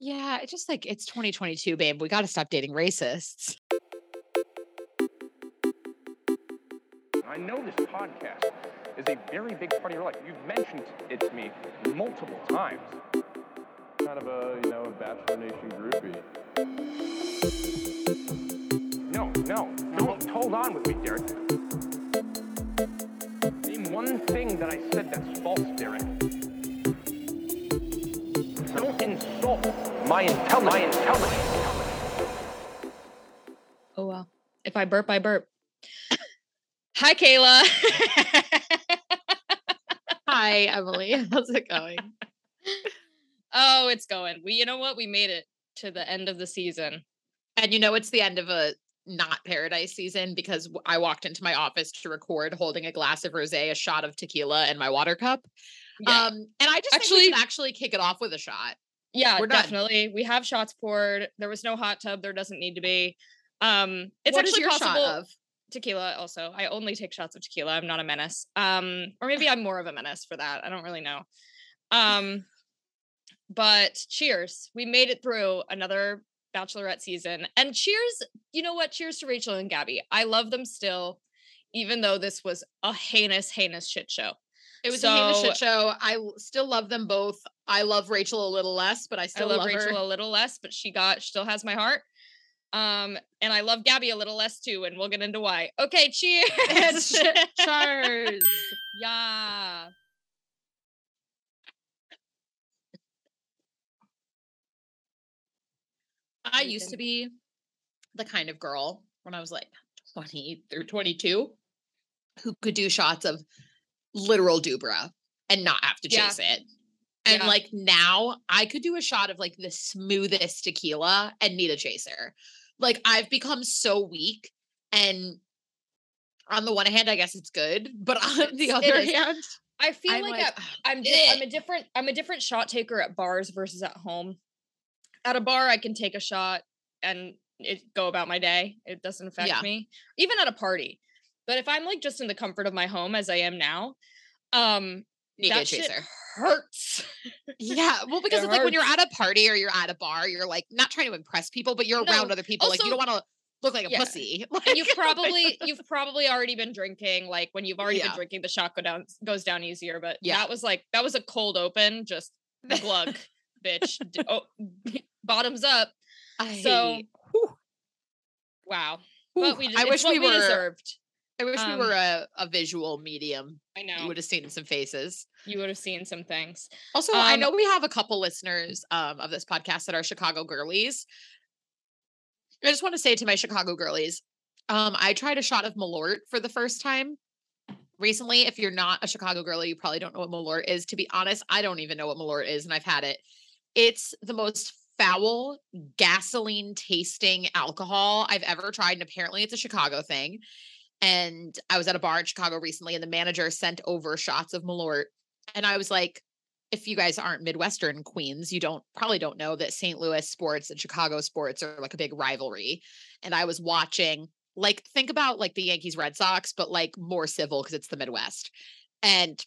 Yeah, it's just like it's 2022, babe. We got to stop dating racists. I know this podcast is a very big part of your life. You've mentioned it to me multiple times. Kind of a, you know, a Bachelor Nation groupie. No, no, don't hold on with me, Derek. Name one thing that I said that's false, Derek. Don't insult my intelligence. My intelligence. Oh well. If I burp, I burp. Hi, Kayla. Hi, Emily. How's it going? oh, it's going. We, you know what? We made it to the end of the season. And you know, it's the end of a not paradise season because I walked into my office to record holding a glass of rosé, a shot of tequila, and my water cup. Yeah. Um, and I just actually think we should actually kick it off with a shot. yeah, we're done. definitely. We have shots poured. There was no hot tub. There doesn't need to be. Um, it's What actually possible. tequila also i only take shots of tequila i'm not a menace um or maybe i'm more of a menace for that i don't really know um but cheers we made it through another bachelorette season and cheers you know what cheers to rachel and gabby i love them still even though this was a heinous heinous shit show It was a So- shit show. I still love them both. I love Rachel a little less, but I i still love, love, rachel her. a little less but she got still has my heart um and i love gabby a little less too and we'll get into why okay cheers Cheers. yeah I used to be the kind of girl when I was like 20 through 22 who could do shots of literal Dubra and not have to Yeah. chase it. And Yeah. like now I could do a shot of like the smoothest tequila and need a chaser. Like I've become so weak and on the one hand I guess it's good, but on the other hand I feel I'm like, like, I- I'm di- I'm a different I'm a different shot taker at bars versus at home. At a bar, I can take a shot and it go about my day. It doesn't affect Yeah. me, even at a party. But if I'm like just in the comfort of my home as I am now, um, need a that shit chaser. hurts. Yeah, well, because It it's like when you're at a party or you're at a bar, you're like not trying to impress people, but you're around other people. like you don't want to look like a Yeah. pussy. and you've probably you've probably already been drinking. Like when you've already Yeah. been drinking, the shot go down goes down easier. But Yeah. that was like that was a cold open, just glug, bitch. Oh, bottoms up. I, So whew, Wow. whew, But we I wish what we were. deserved. I wish um, we were a, a visual medium. I know. You would have seen some faces. You would have seen some things. Also, I Um, know we have a couple listeners um, of this podcast that are Chicago girlies. I just want to say to my Chicago girlies, um, I tried a shot of Malort for the first time recently. If you're not a Chicago girly, you probably don't know what Malort is. To be honest, I don't even know what Malort is, and I've had it. It's the most foul, gasoline tasting alcohol I've ever tried. And apparently, it's a Chicago thing. And I was at a bar in Chicago recently, and the manager sent over shots of Malort. And I was like, if you guys aren't Midwestern queens, you don't probably don't know that St. Louis sports and Chicago sports are like a big rivalry. And I was watching, like, think about like the Yankees Red Sox, but like more civil because it's the Midwest. And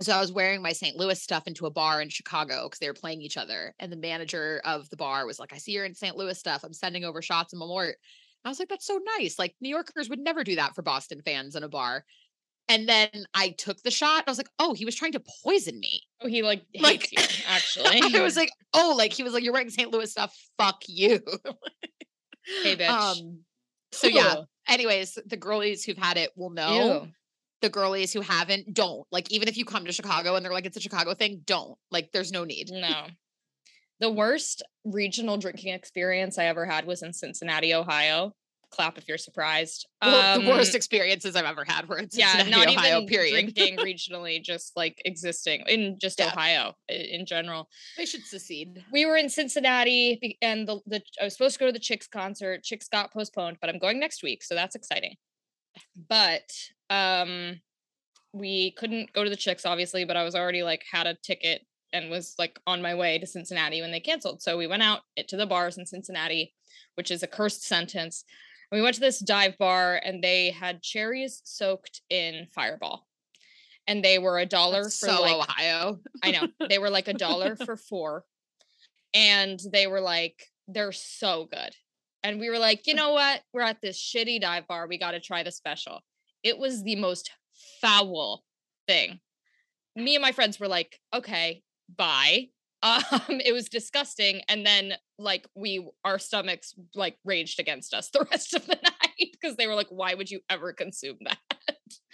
so I was wearing my St. Louis stuff into a bar in Chicago because they were playing each other. And the manager of the bar was like, I see you're in St. Louis stuff. I'm sending over shots of Malort. I was like, that's so nice. Like New Yorkers would never do that for Boston fans in a bar. And then I took the shot. I was like, oh, he was trying to poison me. Oh, he like hates Like, you, actually. I was like, oh, like he was like, you're wearing St. Louis stuff. Fuck you. hey bitch. Um, so yeah. Anyways, the girlies who've had it will know. Ew. The girlies who haven't, don't. Like, even if you come to Chicago and they're like, it's a Chicago thing, don't. Like, there's no need. No. The worst regional drinking experience I ever had was in Cincinnati, Ohio. Clap if you're surprised. Well, the worst Um, experiences I've ever had were in yeah, Cincinnati, not Ohio, even period. drinking regionally, just like existing in just Yeah. Ohio in general. they should secede. we were in Cincinnati and the, the I was supposed to go to the Chicks concert. Chicks got postponed, but I'm going next week, so that's exciting. But um we couldn't go to the Chicks obviously, but I was already like had a ticket and was like on my way to Cincinnati when they canceled. So we went out to the bars in Cincinnati, which is a cursed sentence. And we went to this dive bar and they had cherries soaked in fireball. And they were a dollar for so like Ohio. I know. They were like a dollar for four. and they were like, they're so good. And we were like, you know what? We're at this shitty dive bar. We got to try the special. It was the most foul thing. Me and my friends were like, okay, bye. Um, it was disgusting. And then like we our stomachs like raged against us the rest of the night because they were like, why would you ever consume that?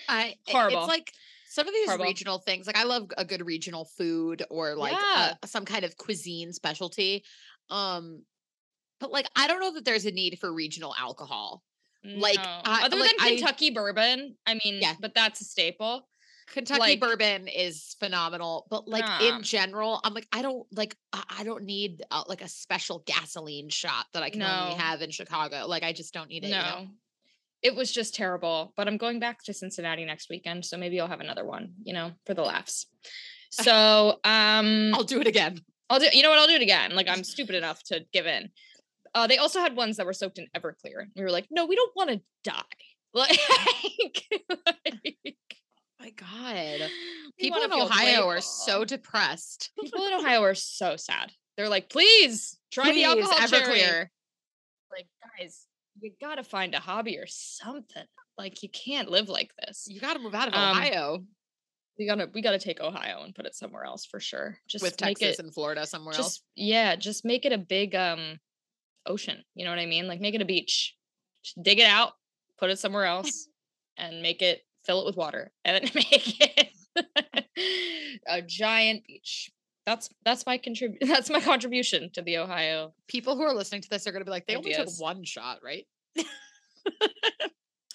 I Horrible. It's like some of these Horrible. regional things. Like I love a good regional food or like Yeah. uh, some kind of cuisine specialty. Um, but like I don't know that there's a need for regional alcohol. Like, I- other like, than I- Kentucky bourbon, I mean, Yeah. but that's a staple. Kentucky Like- bourbon is phenomenal, but like in general, I'm like I don't like I don't need uh, like a special gasoline shot that I can only have in Chicago. Like I just don't need it. No. you know? It was just terrible. But I'm going back to Cincinnati next weekend, so maybe I'll have another one, you know, for the laughs. So um I'll do it again. I'll do you know what I'll do it again. Like I'm stupid enough to give in. Uh they also had ones that were soaked in Everclear. We were like, no, we don't want to die. Like, like, my God. People in Ohio are so depressed. people in Ohio are so sad. They're like, please try the Please, alcohol cherry." Everclear. Like, guys, you gotta find a hobby or something. Like, you can't live like this. You got to move out of Um, Ohio We gotta we gotta take Ohio and put it somewhere else for sure. Just with Texas it, and Florida somewhere else. yeah, just make it a big um ocean. You know what I mean? Like make it a beach. Just dig it out, put it somewhere else, and make it fill it with water, and then make it a giant beach. That's that's my contrib- That's my contribution to the Ohio. People who are listening to this are going to be like, they only took one shot, right?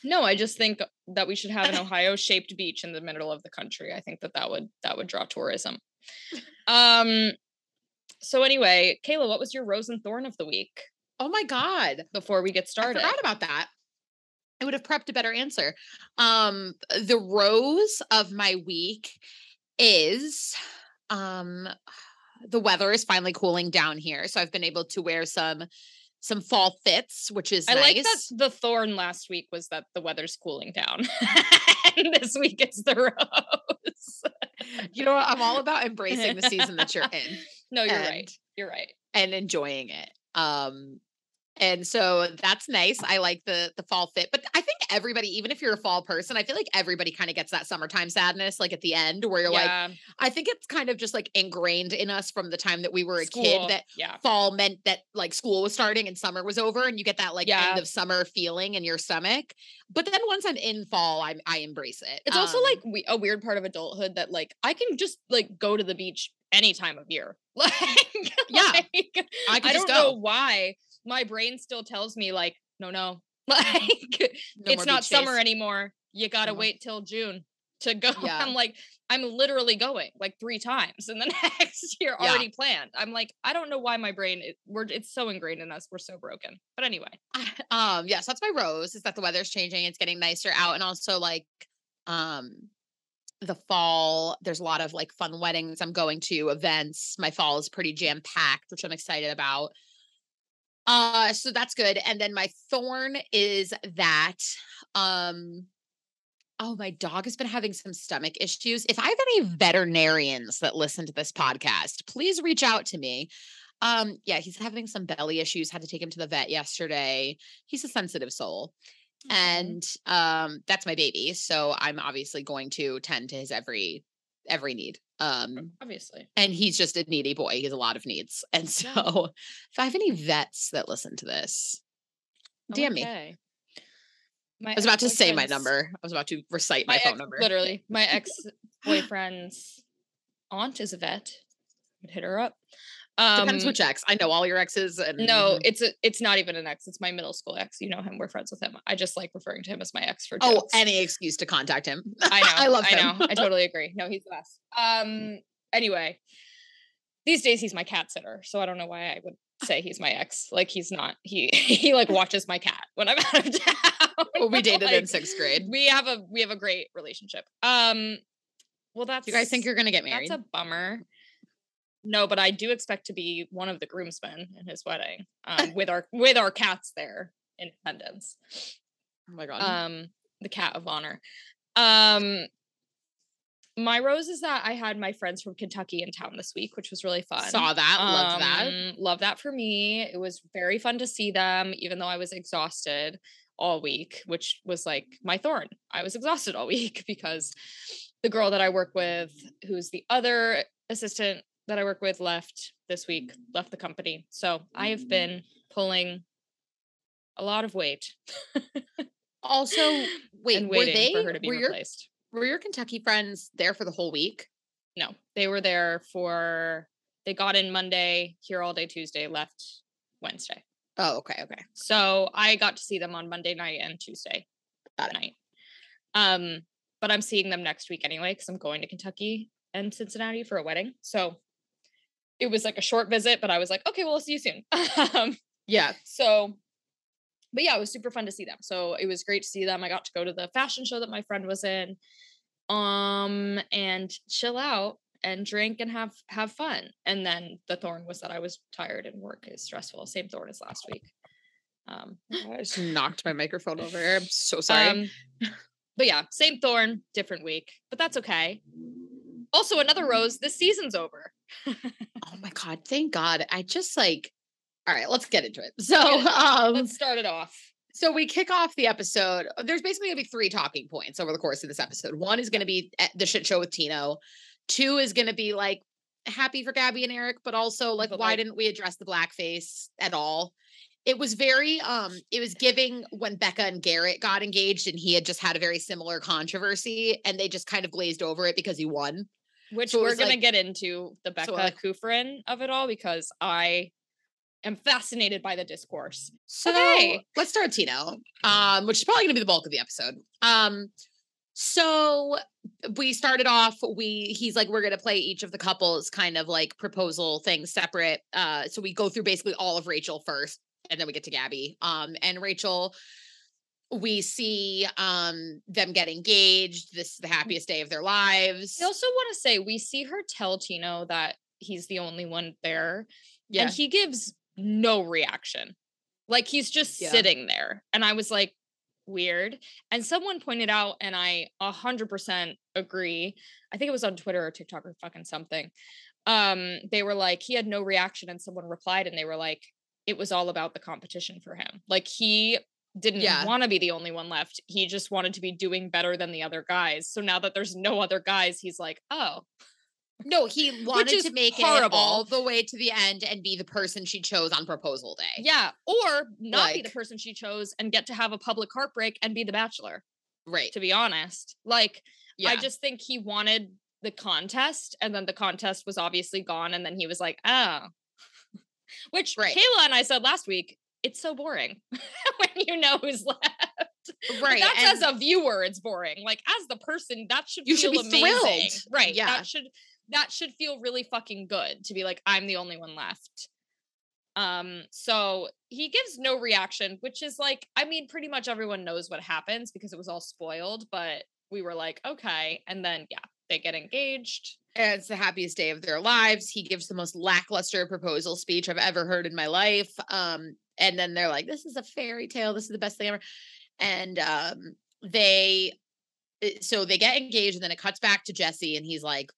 No, I just think that we should have an Ohio shaped beach in the middle of the country. I think that that would that would draw tourism. Um. So anyway, Kayla, what was your rose and thorn of the week Oh my God. before we get started, I forgot about that. I would have prepped a better answer. Um, the rose of my week is um the weather is finally cooling down here. So I've been able to wear some some fall fits, which is nice. I nice. like that the thorn last week was that the weather's cooling down, and this week it's the rose. You know what? I'm all about embracing the season that you're in No, you're And- right. You're right. and enjoying it. Um and so that's nice. I like the the fall fit. But I think everybody, even if you're a fall person, I feel like everybody kind of gets that summertime sadness like at the end where you're like, I think it's kind of just like ingrained in us from the time that we were a school, kid that yeah, fall meant that like school was starting and summer was over and you get that like Yeah. end of summer feeling in your stomach. But then once I'm in fall, I I embrace it. It's also Um, like we, a weird part of adulthood that like I can just like go to the beach any time of year. Like, Yeah, like, I I don't know why my brain still tells me like, no, no, like No it's not summer anymore. You got to No wait till June to go. Yeah. I'm like, I'm literally going like three times in the next year Yeah. already planned. I'm like, I don't know why my brain it, we're it's so ingrained in us. We're so broken. But anyway, um yes that's my rose is that the weather's changing it's getting nicer out and also like um the fall there's a lot of like fun weddings i'm going to events my fall is pretty jam packed which i'm excited about uh so that's good and then my thorn is that um oh my dog has been having some stomach issues if i have any veterinarians that listen to this podcast please reach out to me um, yeah, he's having some belly issues. Had to take him to the vet yesterday. He's a sensitive soul. And um that's my baby. So I'm obviously going to tend to his every every need. Um obviously, and he's just a needy boy. He has a lot of needs. And so if I have any vets that listen to this, damn me. My I was about to say my number. I was about to recite my, phone ex- number. Literally, my ex boyfriend's aunt is a vet. I would hit her up. Um, Depends which ex. I know all your exes and No, it's a, it's not even an ex. It's my middle school ex. You know him. We're friends with him. I just like referring to him as my ex for oh, any excuse to contact him. I know. I love I him. know. I totally agree. No, he's the best. Um. Anyway, these days he's my cat sitter, so I don't know why I would say he's my ex. Like he's not. He he like watches my cat when I'm out of town. Well, we dated in sixth grade. We have a we have a great relationship. Um. Well, that's You guys think you're gonna get married? that's a bummer. No, but I do expect to be one of the groomsmen in his wedding, um, with our with our cats there in attendance. oh my god. Um, the cat of honor. Um, My rose is that I had my friends from Kentucky in town this week, which was really fun. Saw that, love that. Um, Love that for me. It was very fun to see them, even though I was exhausted all week, which was like my thorn. I was exhausted all week because the girl that I work with, who's the other assistant that I work with, left this week, left the company. So I have been pulling a lot of weight. Also, wait, and were they for her to be were your replaced. were your Kentucky friends there for the whole week? No, they were there for they got in Monday, here all day Tuesday, left Wednesday. Oh, okay, okay. So I got to see them on Monday night and Tuesday it. night. Um, but I'm seeing them next week anyway because I'm going to Kentucky and Cincinnati for a wedding. So it was like a short visit, but I was like, okay, well, I'll see you soon. um, Yeah. so, but yeah, it was super fun to see them. So it was great to see them. I got to go to the fashion show that my friend was in, um, and chill out and drink and have have fun. And then the thorn was that I was tired and work is stressful. Same thorn as last week. Um, I just knocked my microphone over. I'm so sorry. um, but yeah, same thorn, different week, but that's okay. Also, another rose. This season's over. oh my god, thank God. I just like all right, let's get into it. So it. um Let's start it off. so we kick off the episode. There's basically gonna be three talking points over the course of this episode. One is gonna be eh, the shit show with Tino. Two is gonna be like happy for Gabby and Erich, but also like But, why like- didn't we address the blackface at all? It was very um it was giving when Becca and Garrett got engaged and he had just had a very similar controversy and they just kind of glazed over it because he won. Which So we're gonna like- get into the Becca like- Kufrin of it all because I am fascinated by the discourse. So Okay. let's start Tino, um, which is probably going to be the bulk of the episode. Um, so we started off. We he's like we're going to play each of the couples kind of like proposal things separate. Uh, so we go through basically all of Rachel first, and then we get to Gabby. Um, and Rachel. We see um them get engaged. This is the happiest day of their lives. I also want to say we see her tell Tino that he's the only one there, yeah, and he gives no reaction. Like he's just Yeah. sitting there. And I was like, weird. And someone pointed out, and I a hundred percent agree. I think it was on Twitter or TikTok or fucking something. Um, they were like, he had no reaction, and someone replied, and they were like, it was all about the competition for him. Like he didn't Yeah. want to be the only one left. He just wanted to be doing better than the other guys. So now that there's no other guys, he's like, oh, no, he wanted to make it all the way to the end and be the person she chose on proposal day. yeah. Or not be the person she chose and get to have a public heartbreak and be the bachelor, right. to be honest. Like, Yeah. I just think he wanted the contest and then the contest was obviously gone. And then he was like, oh, which Right. Kayla and I said last week, it's so boring when you know who's left. But right. that's and- as a viewer, it's boring. Like as the person, that should You should feel be amazing. thrilled. Right. Yeah. That should that should feel really fucking good to be like, I'm the only one left. Um, so he gives no reaction, which is like, I mean, pretty much everyone knows what happens because it was all spoiled, but we were like, okay. And then yeah, they get engaged. and it's the happiest day of their lives. He gives the most lackluster proposal speech I've ever heard in my life. Um, and then they're like, "This is a fairy tale. This is the best thing ever." And um, they, eh, so they get engaged, and then it cuts back to Jesse, and he's like,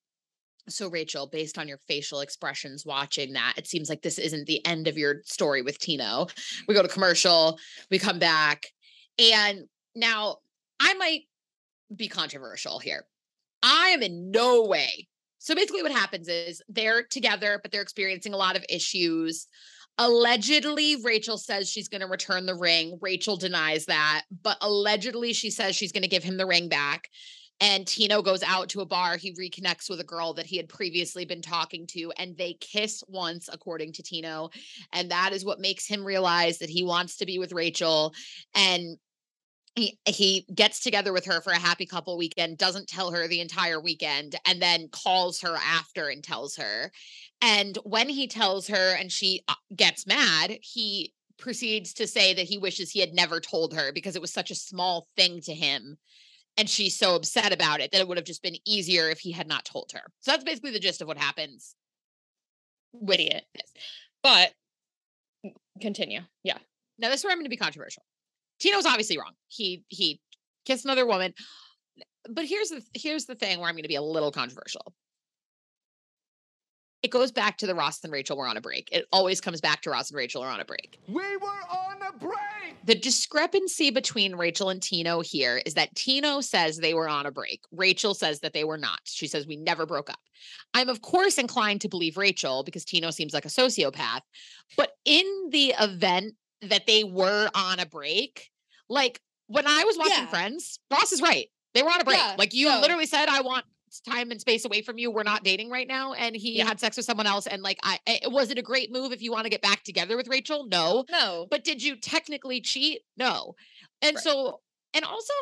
"So Rachel, based on your facial expressions watching that, it seems like this isn't the end of your story with Tino." We go to commercial. We come back, and now I might be controversial here. I am in no way. So basically, what happens is they're together, but they're experiencing a lot of issues. Allegedly, Rachel says she's going to return the ring. Rachel denies that, but allegedly, she says she's going to give him the ring back. And Tino goes out to a bar. He reconnects with a girl that he had previously been talking to, and they kiss once, according to Tino. And that is what makes him realize that he wants to be with Rachel. And he he gets together with her for a happy couple weekend doesn't tell her the entire weekend and then calls her after and tells her and when he tells her and she uh, gets mad he proceeds to say that he wishes he had never told her because it was such a small thing to him and she's so upset about it that it would have just been easier if he had not told her so that's basically the gist of what happens with this. But continue. Yeah. Now this is where I'm going to be controversial. Tino's obviously wrong. He he kissed another woman. but here's the here's the thing where I'm going to be a little controversial. It goes back to the Ross and Rachel were on a break. It always comes back to Ross and Rachel are on a break. We were on a break. The discrepancy between Rachel and Tino here is that Tino says they were on a break. Rachel says that they were not. She says we never broke up. I'm of course inclined to believe Rachel because Tino seems like a sociopath. But in the event that they were on a break, like when I was watching Yeah. Friends, Ross is right. They were on a break. Yeah, like you no. literally said, I want time and space away from you. We're not dating right now. And he Yeah. had sex with someone else. And like, I, it was it a great move if you want to get back together with Rachel? No. No. But did you technically cheat? No. And Right. so, and also,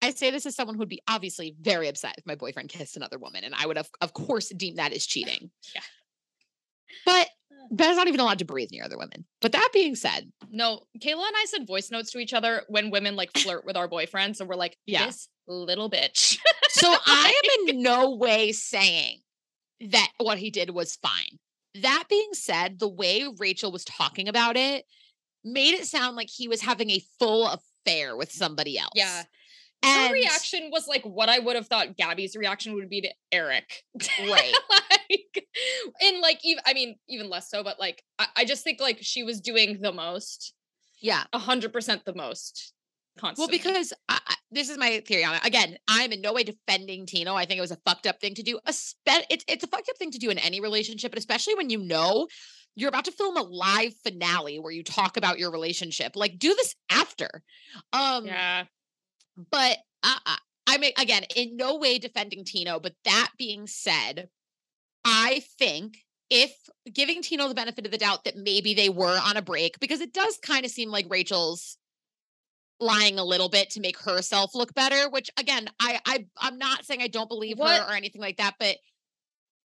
I say this as someone who would be obviously very upset if my boyfriend kissed another woman, and I would have, of course, deem that as cheating. Yeah. But Ben's not even allowed to breathe near other women. But that being said, No, Kayla and I send voice notes to each other when women like flirt with our boyfriends. So we're like, Yeah. this little bitch. so I am in no way saying that what he did was fine. That being said, the way Rachel was talking about it made it sound like he was having a full affair with somebody else. yeah. And Her reaction was like what I would have thought Gabby's reaction would be to Erich. Right. like, and like, even, I mean, even less so, but like, I, I just think like she was doing the most, Yeah. a hundred percent the most Constantly. Well, because I, this is my theory on it. Again, I'm in no way defending Tino. I think it was a fucked up thing to do. It's it's a fucked up thing to do in any relationship, but especially when you know you're about to film a live finale where you talk about your relationship. Like, do this after. Um, yeah. But I, I, I mean, again, in no way defending Tino. But that being said, I think if giving Tino the benefit of the doubt that maybe they were on a break, because it does kind of seem like Rachel's lying a little bit to make herself look better. Which again, I, I I'm not saying I don't believe What- her or anything like that, but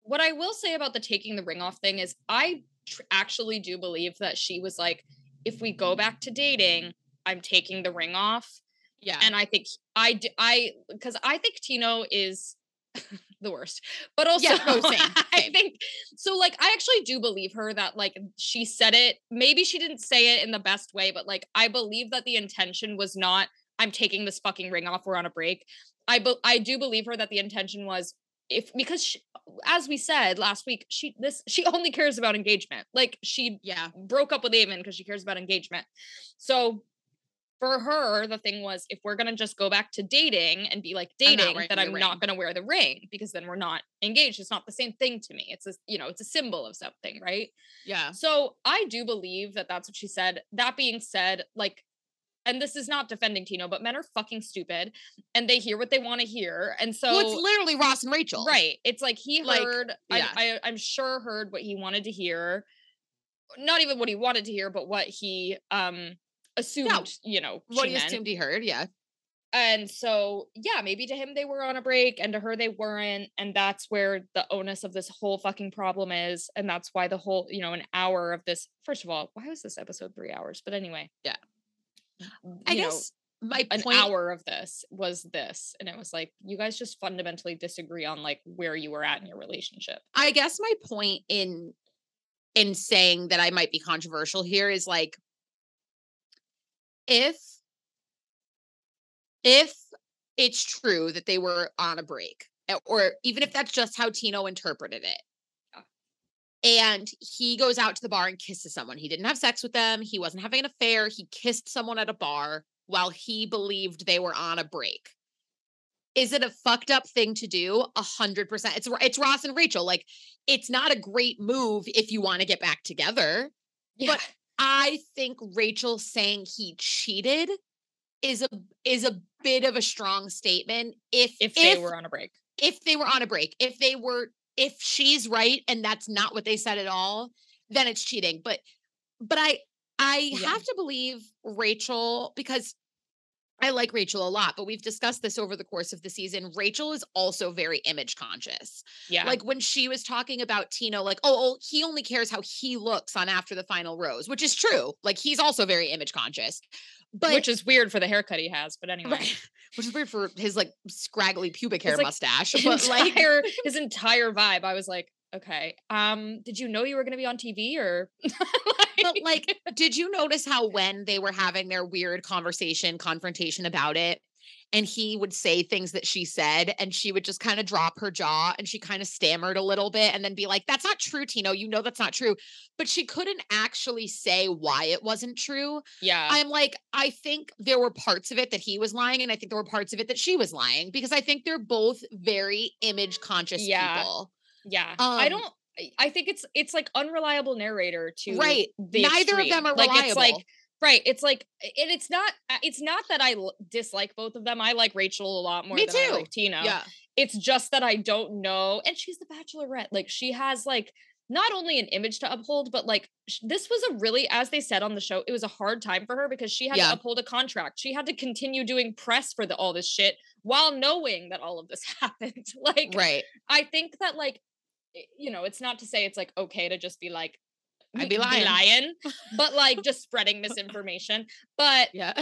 what I will say about the taking the ring off thing is I tr- actually do believe that she was like, if we go back to dating, I'm taking the ring off. Yeah, And I think I, I, because I think Tino is the worst, but also Yeah, no, same, I think so. Like, I actually do believe her that like she said it. Maybe she didn't say it in the best way, but like I believe that the intention was not. I'm taking this fucking ring off. We're on a break. I be- I do believe her that the intention was if because she, as we said last week, she this she only cares about engagement. Like she yeah, broke up with Aven because she cares about engagement. So for her, the thing was if we're gonna just go back to dating and be like dating, then I'm ring. not gonna wear the ring because then we're not engaged. It's not the same thing to me. It's a you know it's a symbol of something, right? yeah. So I do believe that that's what she said. That being said, like. And this is not defending Tino, but men are fucking stupid and they hear what they want to hear. And so well, it's literally Ross and Rachel, Right. It's like he Like, heard, yeah. I, I, I'm sure heard what he wanted to hear. Not even what he wanted to hear, but what he um assumed, you know, What she he meant. assumed he heard, yeah. And so, yeah, maybe to him they were on a break and to her they weren't. And that's where the onus of this whole fucking problem is. And that's why the whole, you know, an hour of this, first of all, why was this episode three hours? But anyway. Yeah. I you know, guess my an hour of this was this. And it was like, you guys just fundamentally disagree on like where you were at in your relationship. I guess my point in in saying that I might be controversial here is like if if it's true that they were on a break eh, or even if that's just how Tino interpreted it and he goes out to the bar and kisses someone he didn't have sex with them he wasn't having an affair he kissed someone at a bar while he believed they were on a break is it a fucked up thing to do? A hundred percent. It's it's Ross and Rachel. Like, it's not a great move if you want to get back together. Yeah. But I think Rachel saying he cheated is a is a bit of a strong statement. If if they were on a break. if they were on a break, if they were if she's right and that's not what they said at all, then it's cheating. But but I I Yeah. have to believe Rachel because I like Rachel a lot, but we've discussed this over the course of the season. Rachel is also very image conscious. Yeah. Like when she was talking about Tino, like, oh, oh, he only cares how he looks on After the Final Rose, which is true. Like he's also very image conscious. But which is weird for the haircut he has, but anyway. right, which is weird for his like scraggly pubic hair like, mustache. His But like his entire vibe, I was like, okay. Um, did you know you were gonna be on TV or but like did you notice how when they were having their weird conversation confrontation about it and he would say things that she said and she would just kind of drop her jaw and she kind of stammered a little bit and then be like that's not true Tino you know that's not true but she couldn't actually say why it wasn't true Yeah. I'm like I think there were parts of it that he was lying and I think there were parts of it that she was lying because I think they're both very image conscious Yeah. people yeah. I um, don't I- I think it's it's like unreliable narrator to Right. the Neither of them extreme. are like it's like right it's like and it's not uh, it's not that I l- dislike both of them I like Rachel a lot more Me than I too. like Tino yeah it's just that I don't know. And she's the bachelorette. Like she has like not only an image to uphold, but like sh- this was a really, as they said on the show, it was a hard time for her because she had Yeah. to uphold a contract. She had to continue doing press for the, all this shit while knowing that all of this happened. like right I think that like i- Eh, you know, it's not to say it's like okay to just be like I'd be lying. lying, but like just spreading misinformation. But yeah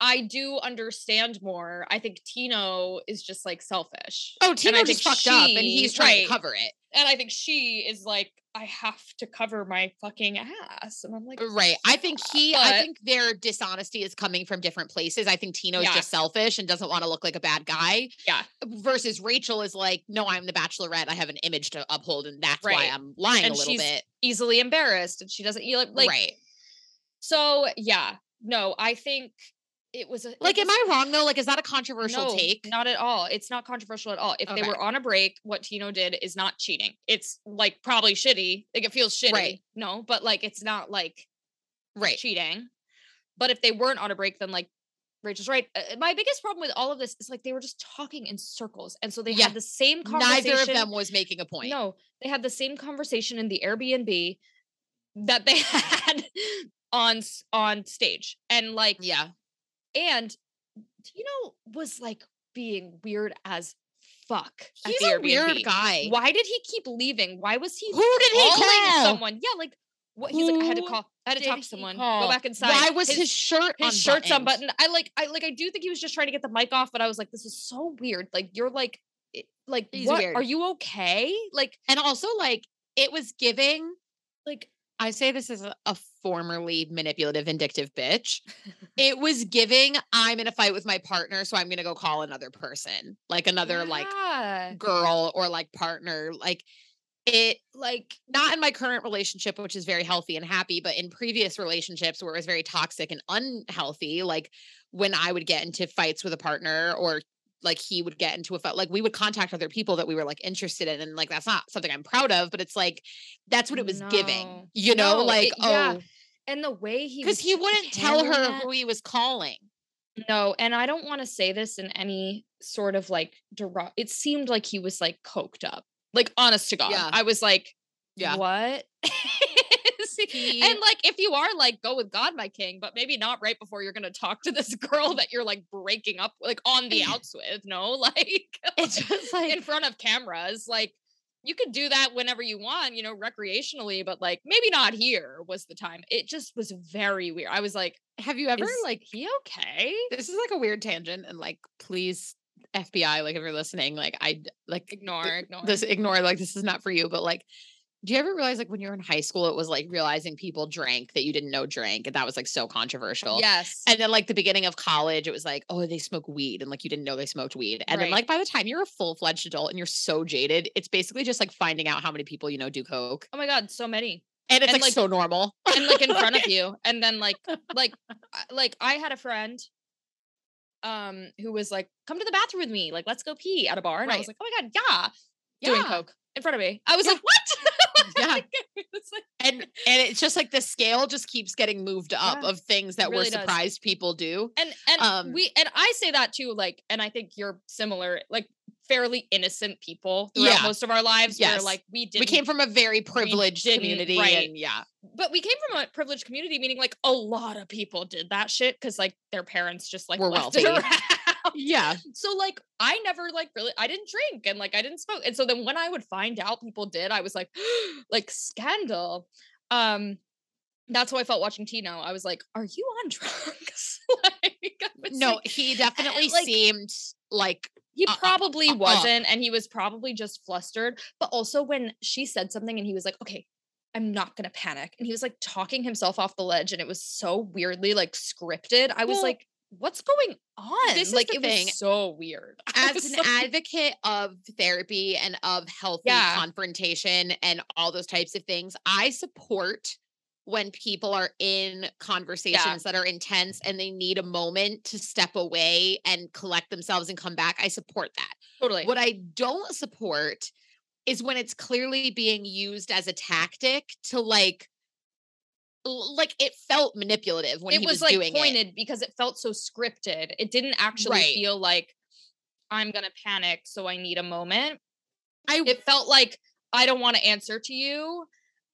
I do understand more. I think Tino is just like selfish. oh And Tino I just fucked up and he's trying right. to cover it And I think she is like, I have to cover my fucking ass. And I'm like, Right. I think he, I think their dishonesty is coming from different places. I think Tino's Yeah. just selfish and doesn't want to look like a bad guy. Yeah. Versus Rachel is like, no, I'm the bachelorette. I have an image to uphold, and that's why I'm lying And a little she's bit. easily embarrassed and she doesn't you know, like right. so yeah. No, I think it was a Like, am I wrong though? Like, is that a controversial no, take? Not at all. It's not controversial at all. If they were on a break, what Tino did is not cheating. It's like probably shitty. Like it feels shitty. Right. No, but like it's not like right. cheating. But if they weren't on a break, then like Rachel's right. Uh, my biggest problem with all of this is like they were just talking in circles, and so they Yeah. had the same conversation. Neither of them was making a point. No, they had the same conversation in the Airbnb that they had on on stage, and like Yeah. And Tino was like being weird as fuck. He's a weird guy. Why did he keep leaving? Why was he Who did he call? someone? Yeah, like what he's like, I had to call, I had to talk to someone. call? Go back inside. Why was his, shirt his shirt's unbuttoned? unbuttoned. I like I like I do think he was just trying to get the mic off, but I was like, this is so weird. Like you're like it- like He's what weird. are you okay? Like And also, like, it was giving like I say this as a, a formerly manipulative, vindictive bitch. it was giving, I'm in a fight with my partner, so I'm going to go call another person, like another like girl or like partner. Like it, like not in my current relationship, which is very healthy and happy, but in previous relationships where it was very toxic and unhealthy, like when I would get into fights with a partner or like he would get into a fight, like we would contact other people that we were like interested in. And like that's not something I'm proud of, but it's like that's what it was No. giving, you know, No, like, it- yeah, oh, and the way he because he wouldn't tell her that- who he was calling. No, and I don't want to say this in any sort of like derog- it seemed like he was like coked up. Like honest to God. Yeah. I was like, Yeah. what? He- and like if you are like go with God my king, but maybe not right before you're gonna talk to this girl that you're like breaking up like on the outs with, no? Like It's just like in front of cameras. Like you could do that whenever you want, you know, recreationally, but like maybe not here was the time. It just was very weird. I was like, have you ever is like he okay? this is like a weird tangent and like please FBI, like if you're listening, like I like Ignore, th- ignore. this ignore like this is not for you, but like do you ever realize like when you were in high school it was like realizing people drank that you didn't know drank and that was like so controversial. Yes. And then like the beginning of college, it was like, oh, they smoke weed. And like you didn't know they smoked weed. And then like by the time you're a full-fledged adult and you're so jaded, it's basically just like finding out how many people you know do coke. oh my god, so many. And it's And, like, like- so normal. and like in front of you and then like like like i had a friend um who was like come to the bathroom with me like let's go pee at a bar and i was like oh my god yeah doing Yeah. coke in front of me i was Yeah. like what Yeah. Like, it was like- and and it's just like the scale just keeps getting moved up Yeah, of things that really we're does. surprised people do. and and Um, we and i say that too like and i think you're similar like fairly innocent people throughout Yeah. most of our lives where like we did we came from a very privileged community right. and yeah. but we came from a privileged community meaning like a lot of people did that shit because like their parents just like Were wealthy. Yeah. so like I never like really I didn't drink and like I didn't smoke. And so then when I would find out people did, I was like, like scandal. Um that's how I felt watching Tino. I was like, are you on drugs? like, No, like- he definitely like- seemed like he uh, uh, probably uh, uh. wasn't, and he was probably just flustered. But also when she said something and he was like, okay, I'm not gonna panic. And he was like talking himself off the ledge, and it was so weirdly like scripted. I was Well, like, what's going on? This is like it thing. was so weird. As an advocate of therapy and of healthy Yeah. confrontation and all those types of things, I support when people are in conversations that are intense and they need a moment to step away and collect themselves and come back. I support that. totally. What I don't support is when it's clearly being used as a tactic to like like it felt manipulative when it he was, was, like doing it. pointed because it felt so scripted. It didn't actually Right. feel like I'm gonna panic, so I need a moment. I It felt like I don't want to answer to you,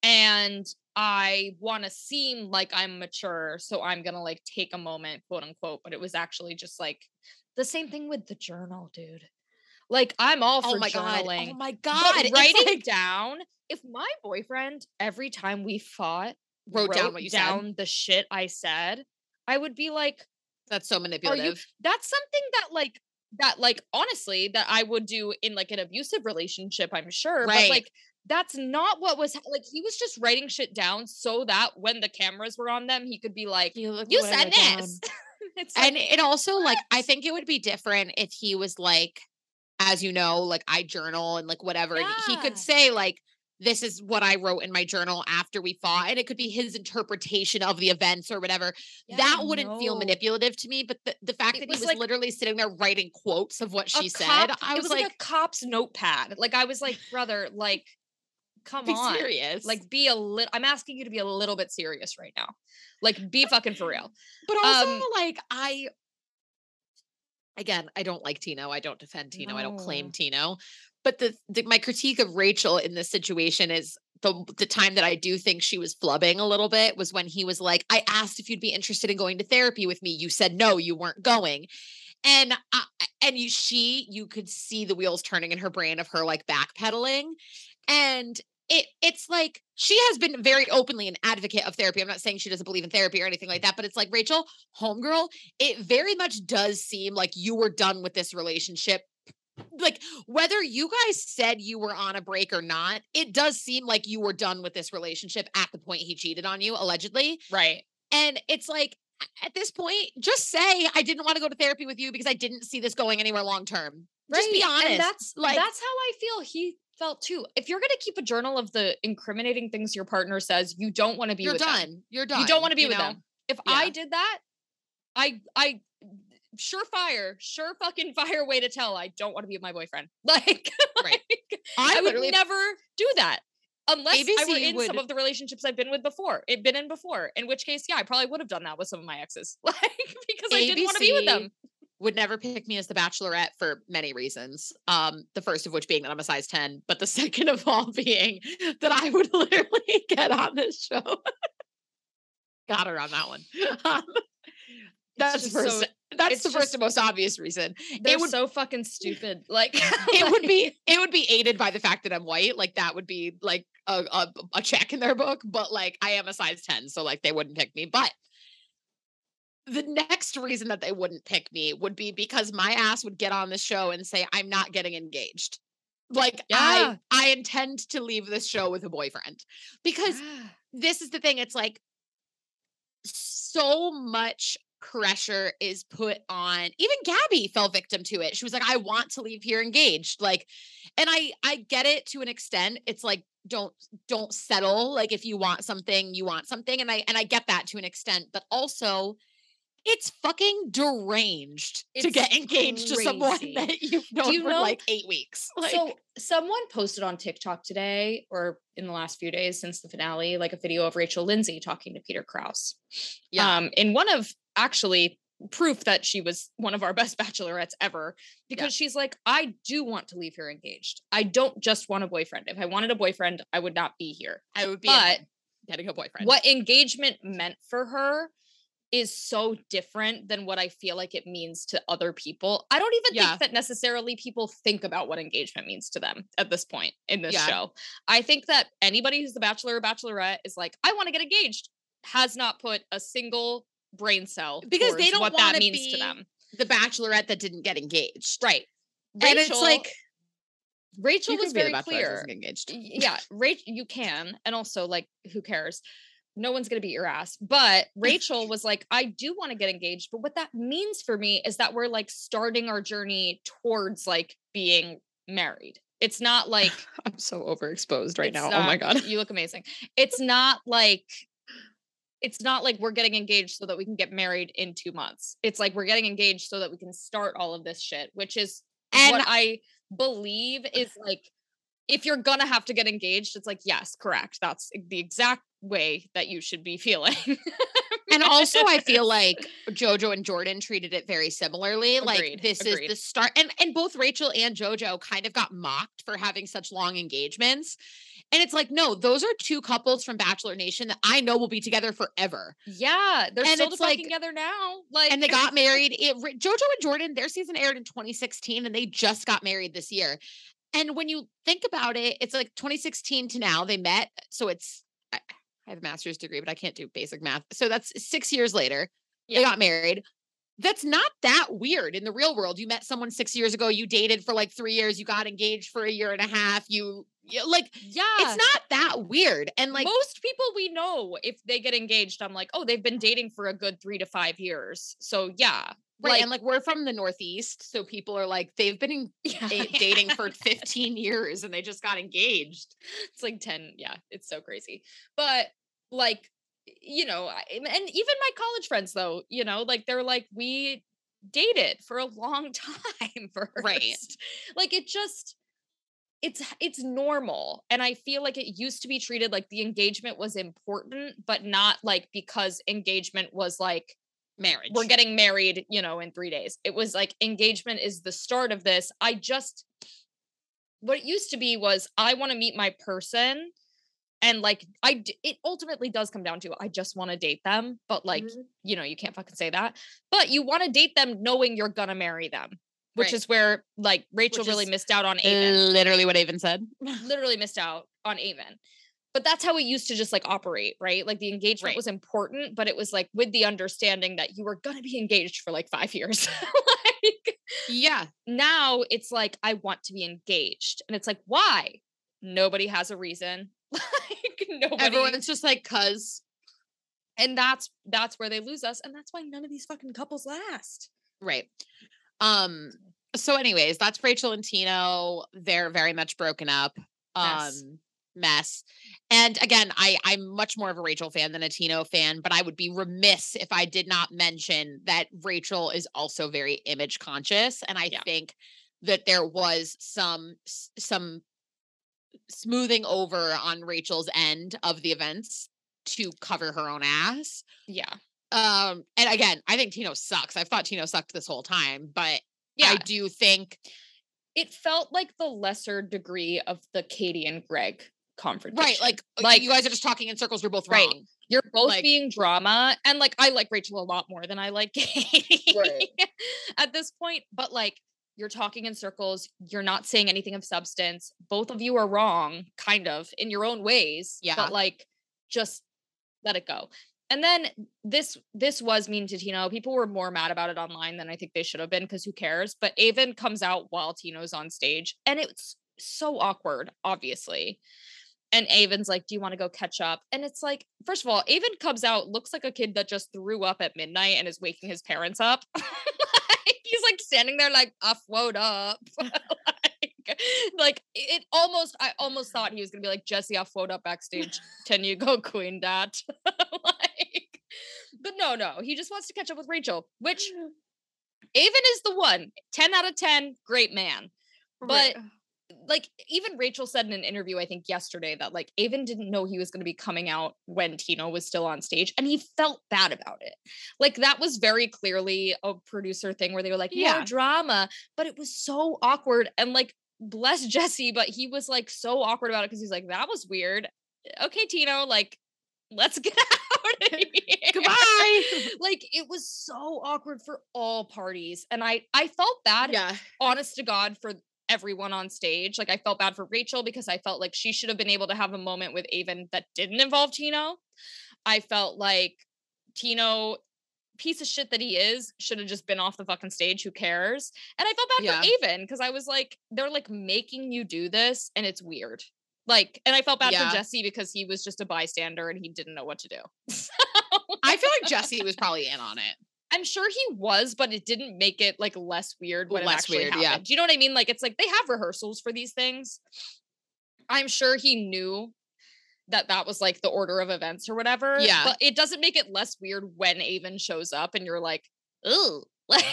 and I want to seem like I'm mature, so I'm gonna like take a moment, quote unquote. But it was actually just like the same thing with the journal, dude. Like I'm all oh for oh my god. Oh journaling. Oh my god. It's writing like- down if my boyfriend every time we fought Wrote down what you said. the shit I said, I would be like, That's so "Are you?" manipulative. That's something that like that like honestly that I would do in like an abusive relationship. I'm sure, Right. but like that's not what was like. He was just writing shit down so that when the cameras were on them, he could be like, You, look "You said this." it's And it also like I think it would be different if he was like, as you know, like I journal and like whatever. And he could say like, this is what I wrote in my journal after we fought. And it could be his interpretation of the events or whatever. yeah, that wouldn't feel manipulative to me. But the, the fact It that was he was like- literally sitting there writing quotes of what she said, cop- I it was, was like, like, a cop's notepad. Like I was like, brother, like, come be on. serious. Like be a little I'm asking you to be a little bit serious right now. Like be fucking for real. but also um, like I again, I don't like Tino. I don't defend Tino. I don't claim Tino. But the, the my critique of Rachel in this situation is the the time that I do think she was flubbing a little bit was when he was like, I asked if you'd be interested in going to therapy with me. You said no, you weren't going. And I, and you she you could see the wheels turning in her brain of her like backpedaling. And it it's like she has been very openly an advocate of therapy. I'm not saying she doesn't believe in therapy or anything like that, but it's like Rachel, homegirl, it very much does seem like you were done with this relationship. Like whether you guys said you were on a break or not, it does seem like you were done with this relationship at the point he cheated on you, allegedly. Right. And it's like at this point, just say I didn't want to go to therapy with you because I didn't see this going anywhere long term. Right. Just be honest. And that's like that's how I feel he felt too. If you're gonna keep a journal of the incriminating things your partner says, you don't want to be you're with done. them. You're done. You don't want to be you with know? them. If Yeah. I did that, I I surefire, sure fucking fire way to tell I don't want to be with my boyfriend. Like, Right. like, I I, would never do that. Unless I were ABC in some of the relationships I've been with before, it been in before. In which case, yeah, I probably would have done that with some of my exes, like because I didn't want to be with them. would never pick me as the bachelorette for many reasons. Um, the first of which being that I'm a size 10, but the second of all being that I would literally get on this show. Got her on that one. Um, that's the just so- first that's the first and most obvious reason. They're would- so fucking stupid. Like It would be it would be aided by the fact that I'm white. Like that would be like a, a, a check in their book, but like I am a size 10, so like they wouldn't pick me. But the next reason that they wouldn't pick me would be because my ass would get on the show and say, I'm not getting engaged. Like Yeah. I I intend to leave this show with a boyfriend. Because this is the thing, it's like so much pressure is put on even Gabby fell victim to it. She was like, I want to leave here engaged. Like, and I I get it to an extent. It's like don't don't settle. Like if you want something, you want something. And I and I get that to an extent, but also it's fucking deranged to get engaged to someone that you've known you for know- like eight weeks. Like, so someone posted on TikTok today or in the last few days since the finale, like a video of Rachel Lindsay talking to Peter Kraus. Yeah. Um, in one of actually proof that she was one of our best bachelorettes ever because she's like, I do want to leave here engaged. I don't just want a boyfriend. If I wanted a boyfriend, I would not be here. I would be but getting a boyfriend. What engagement meant for her is so different than what I feel like it means to other people. I don't even Yeah. think that necessarily people think about what engagement means to them at this point in this Yeah. show. I think that anybody who's the bachelor or bachelorette is like, I want to get engaged, has not put a single brain cell Because they don't what that means to them. the bachelorette that didn't get engaged. Right. And it's like Rachel was could be the very clear. engaged. Yeah rachel you can and also like who cares no one's gonna beat your ass. But Rachel was like, I do want to get engaged. But what that means for me is that we're like starting our journey towards like being married. It's not like I'm so overexposed right now. oh my god. you look amazing. It's not like it's not like we're getting engaged so that we can get married in two months. It's like we're getting engaged so that we can start all of this shit, which is And- what I believe is like if you're gonna have to get engaged, it's like, yes, correct. That's the exact way that you should be feeling. And also, I feel like JoJo and Jordan treated it very similarly. like Agreed, this is the start, and and both Rachel and JoJo kind of got mocked for having such long engagements. And it's like, no, those are two couples from Bachelor Nation that I know will be together forever. yeah, they're And still like- together now. Like And they got married. It, JoJo and Jordan, their season aired in 2016, and they just got married this year. And when you think about it, it's like 2016 to now they met. So it's I have a master's degree, but I can't do basic math. So that's six years later. They got married. That's not that weird in the real world. You met someone six years ago, you dated for like three years, you got engaged for a year and a half. You, like, yeah. it's not that weird. And like, most people we know, if they get engaged, I'm like, oh, they've been dating for a good three to five years. So yeah, right. and like, we're from the Northeast. So people are like, they've been in, yeah, dating for 15 years and they just got engaged. it's like 10 yeah it's so crazy but like you know and even my college friends though you know like they're like we dated for a long time first Right. like it just it's it's normal and i feel like it used to be treated like the engagement was important but not like because engagement was like Marriage. we're getting married, you know, in three days. It was like engagement is the start of this. I just, what it used to be was I want to meet my person. And like, i it ultimately does come down to I just want to date them. But like, Mhm. you know, you can't fucking say that. But you want to date them knowing you're to marry them, which Right. is where like Rachel Which really missed out on Aven literally what Aven said. literally missed out on Aven. But that's how it used to just like operate, right? Like the engagement Right. was important, but it was like with the understanding that you were to be engaged for like five years. like Yeah. now it's like, I want to be engaged. And it's like, why? Nobody has a reason. like nobody. Everyone's just like, cuz. and that's that's where they lose us. And that's why none of these fucking couples last. Right. Um, so anyways, that's Rachel and Tino. They're very much broken up. Um mess. And again, I I'm much more of a Rachel fan than a Tino fan, but I would be remiss if I did not mention that Rachel is also very image conscious and I Yeah. think that there was some some smoothing over on Rachel's end of the events to cover her own ass. Yeah. Um, and again, I think Tino sucks. I've thought Tino sucked this whole time, but Yeah. I do think it felt like the lesser degree of the Katie and Greg confrontation. right, like uh, Like- you guys are just talking in circles. You're both Right. wrong. You're both Like- being drama. And like I like Rachel a lot more than I like Katie Right. at this point. But like you're talking in circles, you're not saying anything of substance. Both of you are wrong, kind of, in your own ways. Yeah. But like just let it go. And then this this was mean to Tino. People were more mad about it online than I think they should have been because who cares? But Aven comes out while Tino's on stage, and it's so awkward, obviously. And Aven's like, Do you want to go catch up? And it's like, first of all, Aven comes out, looks like a kid that just threw up at midnight and is waking his parents up. Like, standing there, like, I woke up. like, like, it almost, I almost thought he was gonna be like, Jesse, I woke up backstage. Can you go, Queen Dad? like, but no, no, he just wants to catch up with Rachel, which Aven is the one. 10 out of 10, great man. But like even Rachel said in an interview, I think yesterday, that like Aven didn't know he was going to be coming out when Tino was still on stage, and he felt bad about it. Like that was very clearly a producer thing where they were like, Yeah. "No drama," but it was so awkward and like bless Jesse, but he was like so awkward about it because he's like, "That was weird." Okay, Tino, like let's get out of here. Goodbye. like it was so awkward for all parties, and I I felt bad yeah. honest to God, for everyone on stage. Like I felt bad for Rachel because I felt like she should have been able to have a moment with Aven that didn't involve Tino. I felt like Tino, piece of shit that he is, should have just been off the fucking stage. Who cares? And I felt bad Yeah. for Aven because I was like, they're like making you do this and it's weird. Like, and I felt bad Yeah. for Jesse because he was just a bystander and he didn't know what to do. So, I feel like Jesse was probably in on it. I'm sure he was, but it didn't make it like less weird when it actually weird, happened. yeah. Do you know what I mean? Like it's like they have rehearsals for these things. I'm sure he knew that that was like the order of events or whatever. Yeah. But it doesn't make it less weird when Aven shows up and you're like, ooh, like,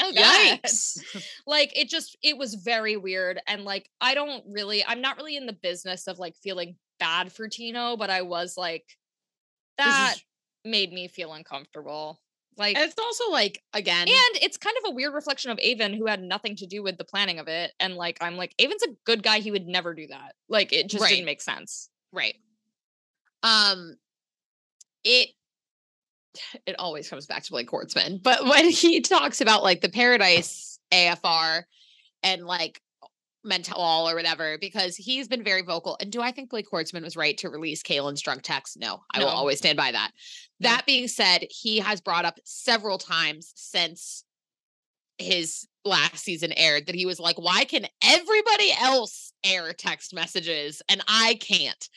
oh Yikes. like it just it was very weird and like i don't really i'm not really in the business of like feeling bad for tino but i was like that made me feel uncomfortable like And it's also like again, and it's kind of a weird reflection of aven who had nothing to do with the planning of it and like i'm like aven's a good guy he would never do that like it just Right. didn't make sense right. Um, it it always comes back to Blake Horstmann, but when he talks about like the Paradise AFR and like mental or whatever, because he's been very vocal. And do I think Blake Horstmann was right to release Caelynn's drunk text? No, I will always stand by that. No. That being said, he has brought up several times since his last season aired that he was like, why can everybody else air text messages and I can't?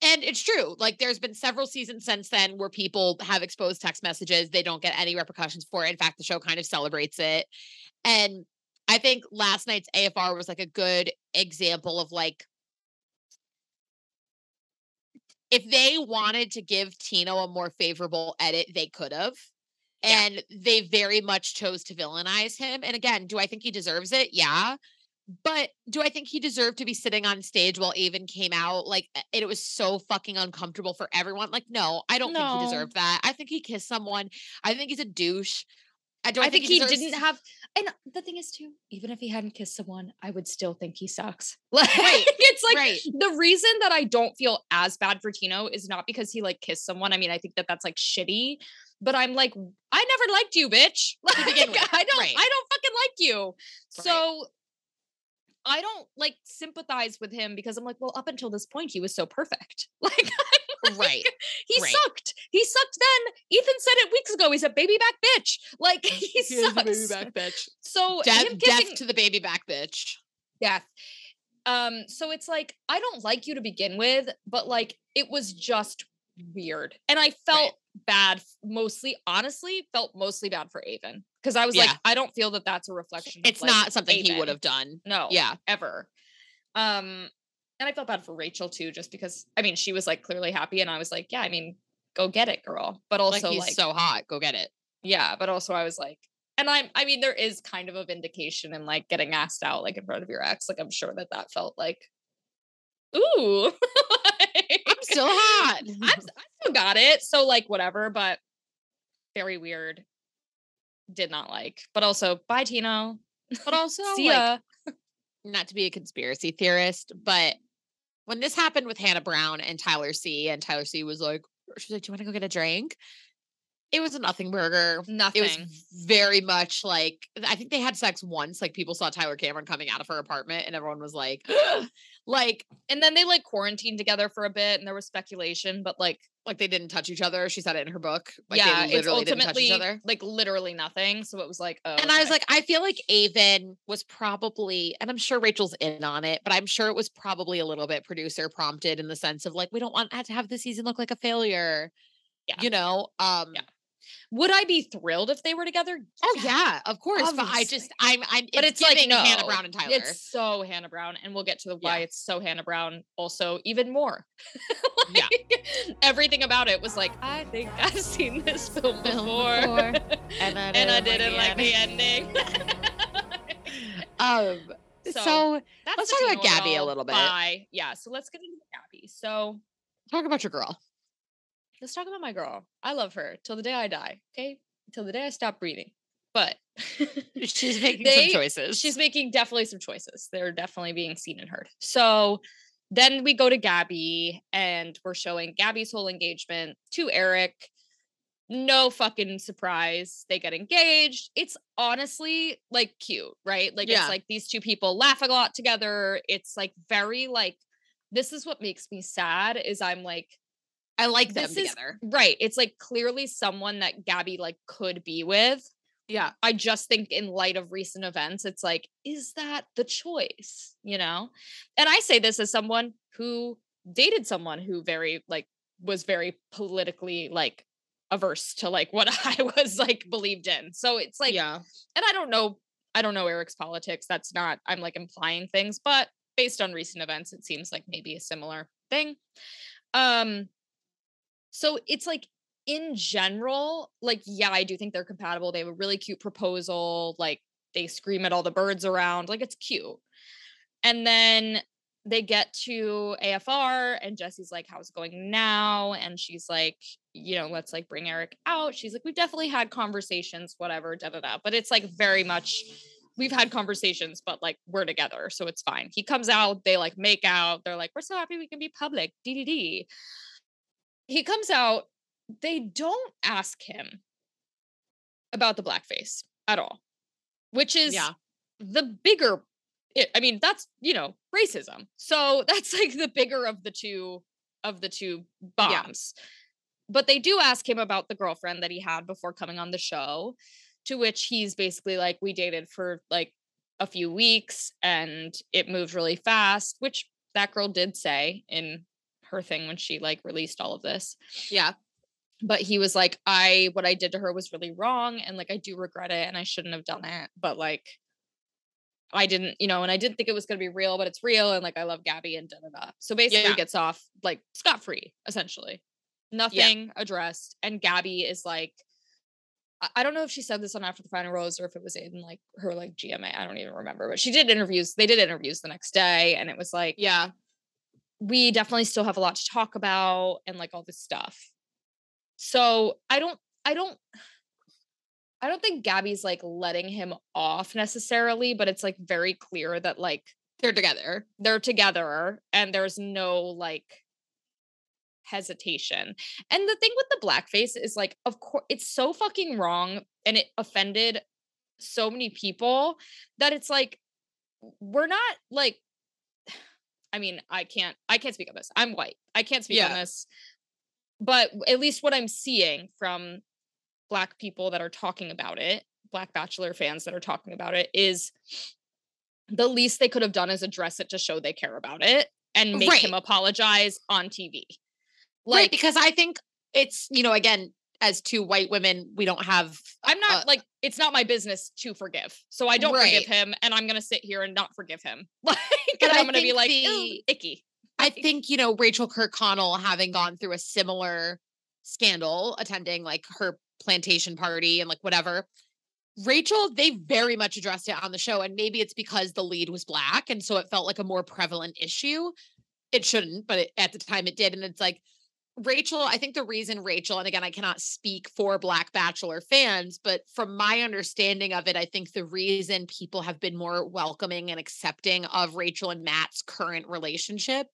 And it's true. Like there's been several seasons since then where people have exposed text messages. They don't get any repercussions for it. In fact, the show kind of celebrates it. And I think last night's AFR was like a good example of like if they wanted to give Tino a more favorable edit, they could have. Yeah. And they very much chose to villainize him. And again, do I think he deserves it? Yeah. But do I think he deserved to be sitting on stage while Aven came out? Like, it was so fucking uncomfortable for everyone. Like, no, I don't think he deserved that. I think he kissed someone. I think he's a douche. I don't i think he deserves- didn't have and the thing is too even if he hadn't kissed someone i would still think he sucks like Right, it's like right. the reason that I don't feel as bad for Tino is not because he like kissed someone. I mean, I think that that's like shitty, but I'm like, I never liked you, bitch. Like, I don't, right. I don't fucking like you. So I don't like sympathize with him because I'm like, well, up until this point, he was so perfect. Like, Right. he Right. sucked. He sucked then. Ethan said it weeks ago. He's a baby back bitch. Like, he, He sucks. baby back bitch. So Death, death to the baby back bitch. death. Um, so it's like I don't like you to begin with, but like it was just weird. And I felt bad mostly, honestly, felt mostly bad for Aven. Because I was Yeah. like, I don't feel that that's a reflection. of, It's like, not something he would have done. No. Yeah. Ever. Um, and I felt bad for Rachel too, just because I mean she was like clearly happy, and I was like, Yeah, I mean, go get it, girl. But Like also he's like so hot. Go get it. yeah, but also I was like, and I'm, I mean, there is kind of a vindication in like getting asked out like in front of your ex. Like I'm sure that that felt like, ooh, like, I'm still hot. I'm, I still got it. So like whatever, but very weird. Did not like, but also bye Tino. but also See like, ya. not to be a conspiracy theorist, but when this happened with Hannah Brown and Tyler C, and Tyler C was like, she's like, Do you want to go get a drink? It was a nothing burger. Nothing. It was very much like I think they had sex once. Like people saw Tyler Cameron coming out of her apartment, and everyone was like, like, and then they like quarantined together for a bit, and there was speculation, but like like they didn't touch each other. She said it in her book. Like yeah, they it's literally didn't touch each ultimately other. like literally nothing. So it was like, oh, And I was like, I feel like Aven was probably, and I'm sure Rachel's in on it, but I'm sure it was probably a little bit producer prompted in the sense of like, we don't want to have the season look like a failure. Yeah. You know? Um Yeah. Would I be thrilled if they were together? Oh yeah, of course. But I just I'm I'm but it's, like no, Hannah Brown and Tyler. It's so Hannah Brown, and we'll get to the why Yeah. it's so Hannah Brown. Also, even more. Yeah. Everything about it was like, I think I've seen this film before, before, and I and I didn't didn't like like the the ending. um So, so, That's let's talk about Tino of it Gabby a little bit. Bye. Yeah. So let's get into Gabby. So talk about your girl. Let's talk about my girl. I love her till the day I die. Okay, till the day I stop breathing. But She's making They- some choices. she's making definitely some choices. They're definitely being seen and heard. So then we go to Gabby and we're showing Gabby's whole engagement to Erich. No fucking surprise. They get engaged. It's honestly like cute, right? Like Yeah. it's like these two people laugh a lot together. It's like very like this is what makes me sad is I'm like I like them this is- together. right. It's like clearly someone that Gabby like could be with. Yeah. I just think in light of recent events, it's like, is that the choice? You know? And I say this as someone who dated someone who very like was very politically like averse to like what I was like believed in. So it's like yeah. and I don't know I don't know Erich's politics. That's not I'm like implying things, but based on recent events it seems like maybe a similar thing. Um so it's like in general, like yeah, I do think they're compatible. They have a really cute proposal, like they scream at all the birds around, like it's cute. And then they get to AFR and Jesse's like, How's it going now? And she's like, You know, let's like bring Erich out. She's like, We've definitely had conversations, whatever, da da da. But it's like very much, we've had conversations, but like we're together. So it's fine. He comes out, they like make out. They're like, We're so happy we can be public. DDD. He comes out. They don't ask him about the blackface at all, which is Yeah. the bigger it, I mean, that's you know racism. So that's like the bigger of the two of the two Yeah. bombs. But they do ask him about the girlfriend that he had before coming on the show, to which he's basically like, "We dated for like a few weeks, and it moved really fast." Which that girl did say in her thing when she like released all of this Yeah. but he was like i what i did to her was really wrong and like i do regret it and i shouldn't have done it but like i didn't you know and i didn't think it was going to be real but it's real and like i love gabby and da da da so basically Yeah. gets off like scot-free essentially nothing addressed and gabby is like I- I don't know if she said this on After the Final Rose or if it was in like her like GMA. I don't even remember, but she did interviews. They did interviews the next day, and it was like, Yeah. We definitely still have a lot to talk about and like all this stuff. So I don't, I don't, I don't think Gabby's like letting him off necessarily, but it's like very clear that like They're together. they're together and there's no like hesitation. And the thing with the blackface is like, of course, it's so fucking wrong and it offended so many people that it's like, we're not like, I mean, I can't, I can't speak on this. I'm white. I can't speak on this. But at least what I'm seeing from black people that are talking about it, black bachelor fans that are talking about it is the least they could have done is address it to show they care about it and make him apologize on TV. right. Like Because I think it's, you know, again, as two white women, we don't have I'm not uh, like it's not my business to forgive. So I don't forgive him and I'm going to sit here and not forgive him. Like and I'm going to be like the- icky. I think, you know, Rachel Kirkconnell having gone through a similar scandal, attending like her plantation party and like whatever. Rachel, they very much addressed it on the show. And maybe it's because the lead was black. And so it felt like a more prevalent issue. It shouldn't, but it, at the time it did. And it's like, Rachel, I think the reason Rachel, and again, I cannot speak for Black Bachelor fans, but from my understanding of it, I think the reason people have been more welcoming and accepting of Rachel and Matt's current relationship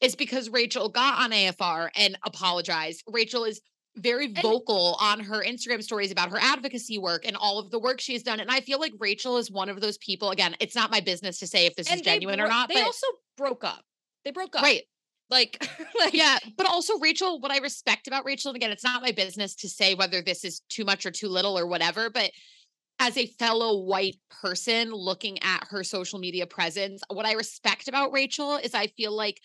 is because Rachel got on AFR and apologized. Rachel is very vocal on her Instagram stories about her advocacy work and all of the work she's done. And I feel like Rachel is one of those people. Again, it's not my business to say if this is genuine or not, They but also broke up. They broke up. right. Like, like Yeah, but also Rachel, what I respect about Rachel, and again, it's not my business to say whether this is too much or too little or whatever, but as a fellow white person looking at her social media presence, what I respect about Rachel is I feel like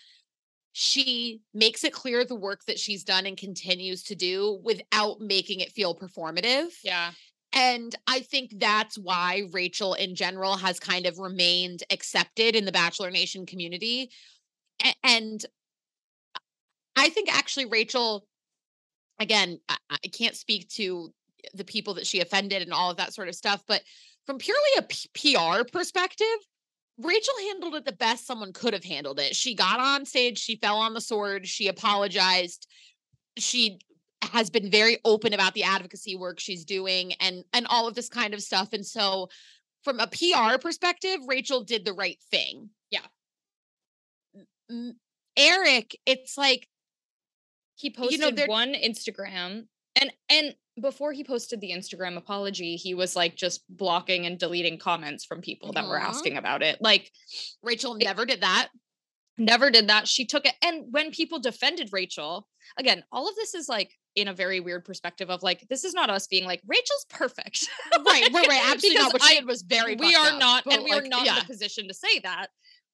she makes it clear the work that she's done and continues to do without making it feel performative. Yeah. And I think that's why Rachel in general has kind of remained accepted in the Bachelor Nation community. And I think actually Rachel, again, I, I can't speak to the people that she offended and all of that sort of stuff, but from purely a P- PR perspective, Rachel handled it the best someone could have handled it. She got on stage, she fell on the sword, she apologized, she has been very open about the advocacy work she's doing and and all of this kind of stuff. And so from a PR perspective, Rachel did the right thing. Yeah. Erich, it's like He posted You know, one Instagram and and before he posted the Instagram apology, he was like just blocking and deleting comments from people that were asking about it. Like Rachel never did that. never did that. She took it. And when people defended Rachel, again, all of this is like in a very weird perspective of like, this is not us being like, Rachel's perfect. Right, right, right. Absolutely not. What she did was very we are up, not, and we are not yeah. in a position to say that.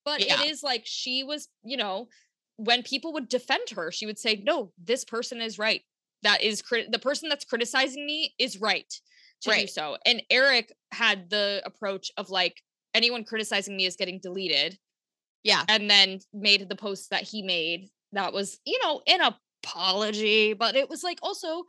but Yeah. it is like she was, you know, when people would defend her, she would say, "No, this person is right. That is crit- the person that's criticizing me is right to do so." And Erich had the approach of like anyone criticizing me is getting deleted Yeah. and then made the post that he made that was you know an apology but it was like also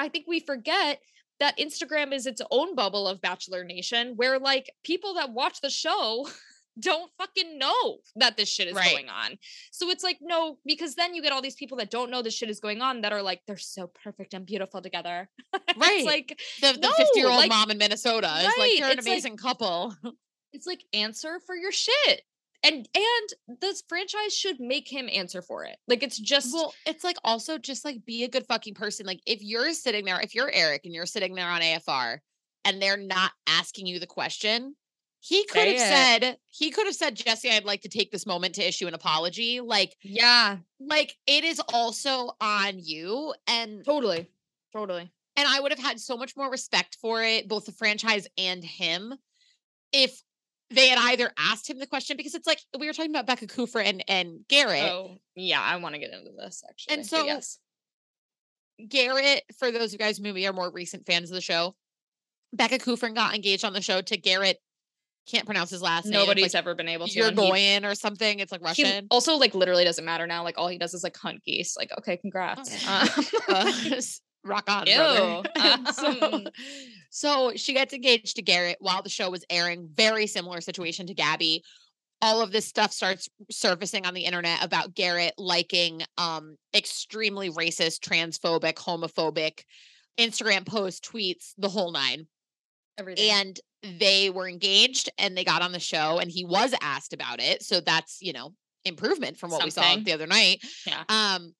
i think we forget that instagram is its own bubble of bachelor nation where like people that watch the show don't fucking know that this shit is Right. going on so it's like no because then you get all these people that don't know this shit is going on that are like they're so perfect and beautiful together Right. it's like The, the No, 50 year old like- mom in Minnesota is like, you're an it's like- amazing couple. it's like answer for your shit and and this franchise should make him answer for it like it's just Well, it's like also just like be a good fucking person. Like if you're sitting there, if you're Erich and you're sitting there on AFR and they're not asking you the question, he could have Say said, he could have said, Jesse, I'd like to take this moment to issue an apology. Like, yeah like it is also on you. And Totally. Totally. and I would have had so much more respect for it, both the franchise and him, if they had either asked him the question because it's like we were talking about Becca Kufrin and, and Garrett. Oh, yeah. I want to get into this actually. And so- yes. Garrett, for those of you guys who maybe are more recent fans of the show, Becca Kufrin got engaged on the show to Garrett. Can't pronounce his last name. nobody's like, ever been able to. Going or something. It's like he Russian. also like literally doesn't matter now. Like all he does is like hunt geese. Like okay, congrats. Um, Uh, rock on, brother. Ew, so, um. so she gets engaged to Garrett while the show was airing. Very similar situation to Gabby. All of this stuff starts surfacing on the internet about Garrett liking um extremely racist, transphobic, homophobic Instagram posts, tweets, the whole nine. everything. and they were engaged and they got on the show and he was asked about it so that's you know improvement from what we saw the other night Yeah. um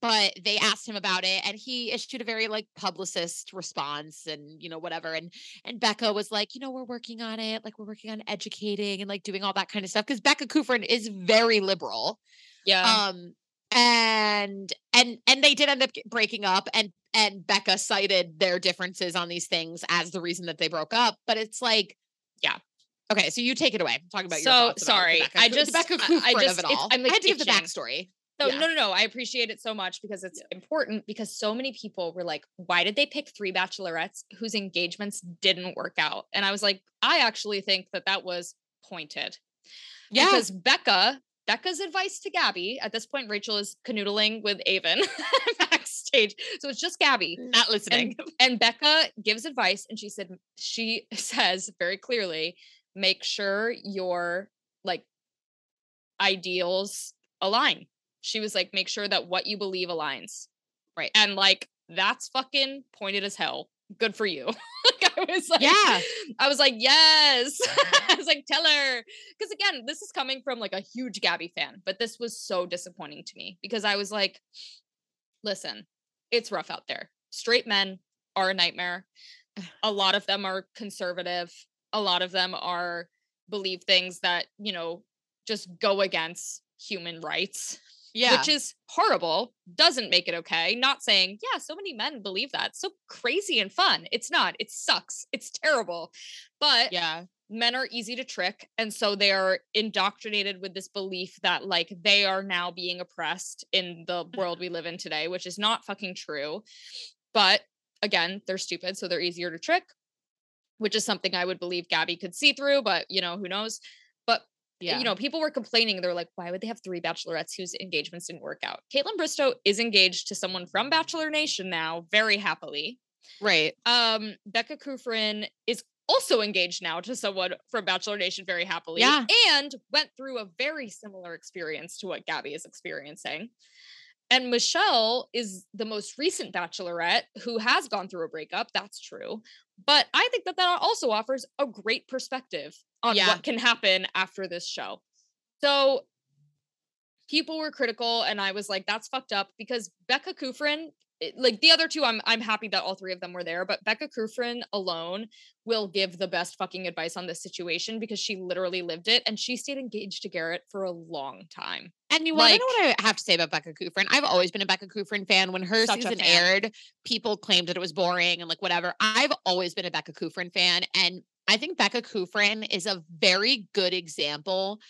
but they asked him about it and he issued a very like publicist response and you know whatever and and becca was like you know we're working on it like we're working on educating and like doing all that kind of stuff because becca kufrin is very liberal yeah. um and and and they did end up breaking up and and becca cited their differences on these things as the reason that they broke up but it's like Yeah. okay so you take it away talk about your So, thoughts about the sorry, I just- becca I- I just- it all I'm, like, i had to give the backstory So yeah. no, no, no. I appreciate it so much because it's important. Because so many people were like, "Why did they pick three bachelorettes whose engagements didn't work out?" And I was like, I actually think that that was pointed. yeah because Becca, Becca's advice to Gabby at this point, Rachel is canoodling with Aven backstage, so it's just Gabby. Mm. not listening And Becca gives advice, and she said she says very clearly, make sure your like ideals align. She was like, make sure that what you believe aligns. Right. And like that's fucking pointed as hell. Good for you. like, I was like, Yeah. I was like, yes. I was like, tell her. Because again, this is coming from like a huge Gabby fan, but this was so disappointing to me because I was like, listen, it's rough out there. Straight men are a nightmare. A lot of them are conservative. A lot of them are believe things that, you know, just go against human rights yeah. which is horrible doesn't make it okay not saying yeah so many men believe that so crazy and fun. It's not it sucks it's terrible but yeah. men are easy to trick and so they are indoctrinated with this belief that like they are now being oppressed in the mm. world we live in today which is not fucking true but again they're stupid so they're easier to trick which is something i would believe gabby could see through but you know who knows but yeah you know, people were complaining. They're like, why would they have three bachelorettes whose engagements didn't work out? Kaitlyn Bristowe is engaged to someone from Bachelor Nation now, very happily. right Um, Becca Kufrin is also engaged now to someone from Bachelor Nation very happily. Yeah. And went through a very similar experience to what Gabby is experiencing. And Michelle is the most recent bachelorette who has gone through a breakup. That's true. But I think that that also offers a great perspective on Yeah. what can happen after this show. So people were critical and I was like that's fucked up because Becca Kufrin like the other two I'm I'm happy that all three of them were there but Becca Kufrin alone will give the best fucking advice on this situation because she literally lived it and she stayed engaged to Garrett for a long time. And you want to know what I have to say about Becca Kufrin? I've always been a Becca Kufrin fan. When her season aired, people claimed that it was boring and like whatever. I've always been a Becca Kufrin fan. And I think Becca Kufrin is a very good example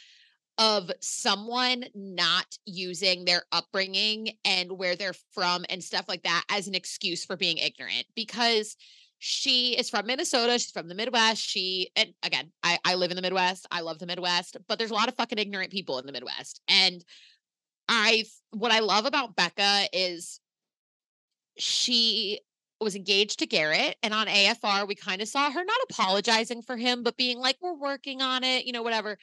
of someone not using their upbringing and where they're from and stuff like that as an excuse for being ignorant because she is from Minnesota. She's from the Midwest. She, and again, I, I live in the Midwest. I love the Midwest, but there's a lot of fucking ignorant people in the Midwest. And I, what I love about Becca is she was engaged to Garrett. And on AFR, we kind of saw her not apologizing for him, but being like, we're working on it, you know, whatever.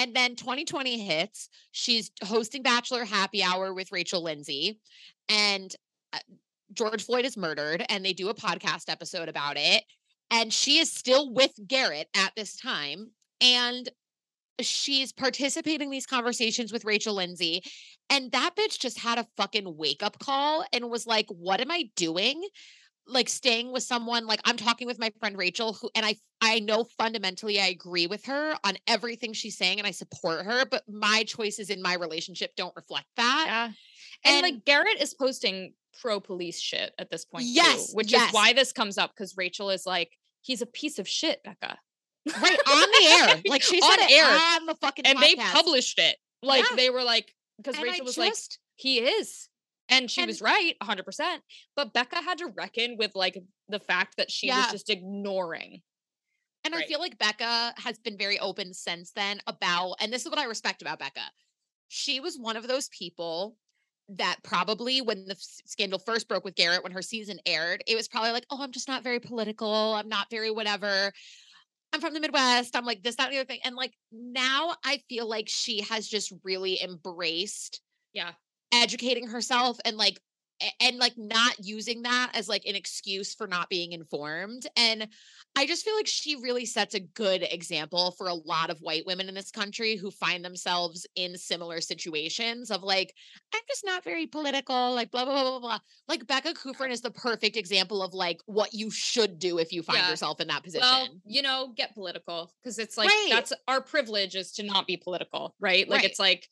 And then 2020 hits. She's hosting Bachelor Happy Hour with Rachel Lindsay. And uh, George Floyd is murdered, and they do a podcast episode about it. And she is still with Garrett at this time. And she's participating in these conversations with Rachel Lindsay. And that bitch just had a fucking wake up call and was like, What am I doing? Like staying with someone like I'm talking with my friend Rachel who and I I know fundamentally I agree with her on everything she's saying and I support her but my choices in my relationship don't reflect that. Yeah. And, and like Garrett is posting pro police shit at this point yes, too, which yes. is why this comes up cuz Rachel is like he's a piece of shit Becca. Right on the air. Like she's on air on the fucking And podcast. they published it. Like Yeah. they were like because Rachel I was like he is. And she And- was right 100%. But Becca had to reckon with like the fact that she was just ignoring. And I feel like Becca has been very open since then about, and this is what I respect about Becca. She was one of those people that probably when the scandal first broke with Garrett, when her season aired, it was probably like, oh, I'm just not very political. I'm not very whatever. I'm from the Midwest. I'm like this, that, and the other thing. And like now I feel like she has just really embraced Yeah. Educating herself and like and like not using that as like an excuse for not being informed and i just feel like she really sets a good example for a lot of white women in this country who find themselves in similar situations of like i'm just not very political like blah blah blah blah blah like becca kufrin is the perfect example of like what you should do if you find Yeah. yourself in that position Well, you know, get political because it's like Right. that's our privilege is to not be political, right? Like Right. it's like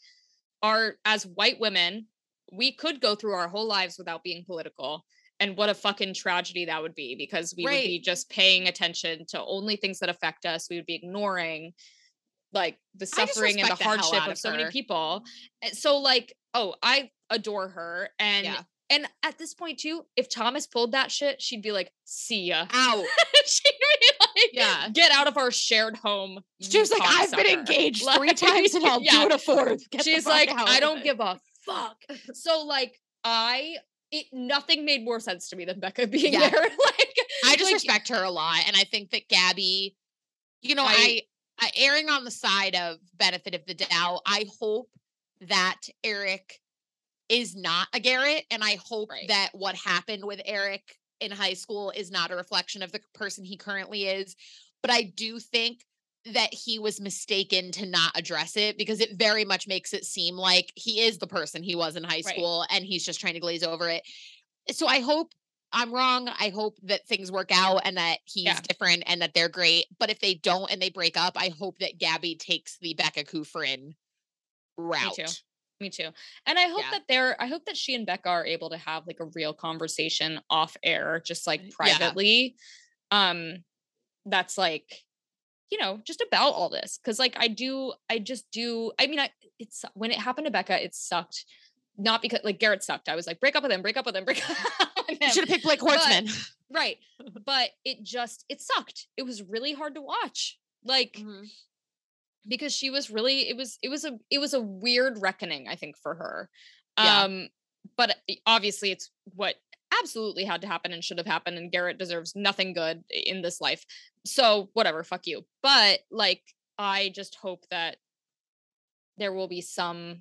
our as white women, we could go through our whole lives without being political. And what a fucking tragedy that would be because we would be just paying attention to only things that affect us. We would be ignoring like the suffering and the the hardship of of so many people. So like, oh, I adore her. And Yeah. and at this point too, if Thomas pulled that shit, she'd be like, see ya. out she'd be Yeah. get out of our shared home. she was like i've been cocksucker." engaged three times and i'll yeah. do it a fourth Get She's like, out." I don't give a fuck. So like, I it nothing made more sense to me than Becca being Yeah. there. like, I just like, respect her a lot, and I think that Gabby, you know, I- I, I erring on the side of benefit of the doubt. I hope that Erich is not a Garrett, and I hope Right. that what happened with Erich in high school is not a reflection of the person he currently is. But I do think that he was mistaken to not address it because it very much makes it seem like he is the person he was in high Right. school and he's just trying to glaze over it. So I hope I'm wrong. I hope that things work out and that he's Yeah. different and that they're great. But if they don't and they break up, I hope that Gabby takes the Becca Kufrin route. Me too. And I hope Yeah. that they're I hope that she and Becca are able to have like a real conversation off air, just like Yeah. privately. Um that's like you know, just about all this. Cause like I do, I just do, I mean, I it's when it happened to Becca, it sucked. Not because like Garrett sucked. I was like, break up with him, break up with him, break up with You him. should have picked Blake But- Right. But it just it sucked. It was really hard to watch. Like Mhm. Because she was really it was it was a it was a weird reckoning i think for her. Yeah. um but obviously it's what absolutely had to happen and should have happened and garrett deserves nothing good in this life. So whatever fuck you. But like i just hope that there will be some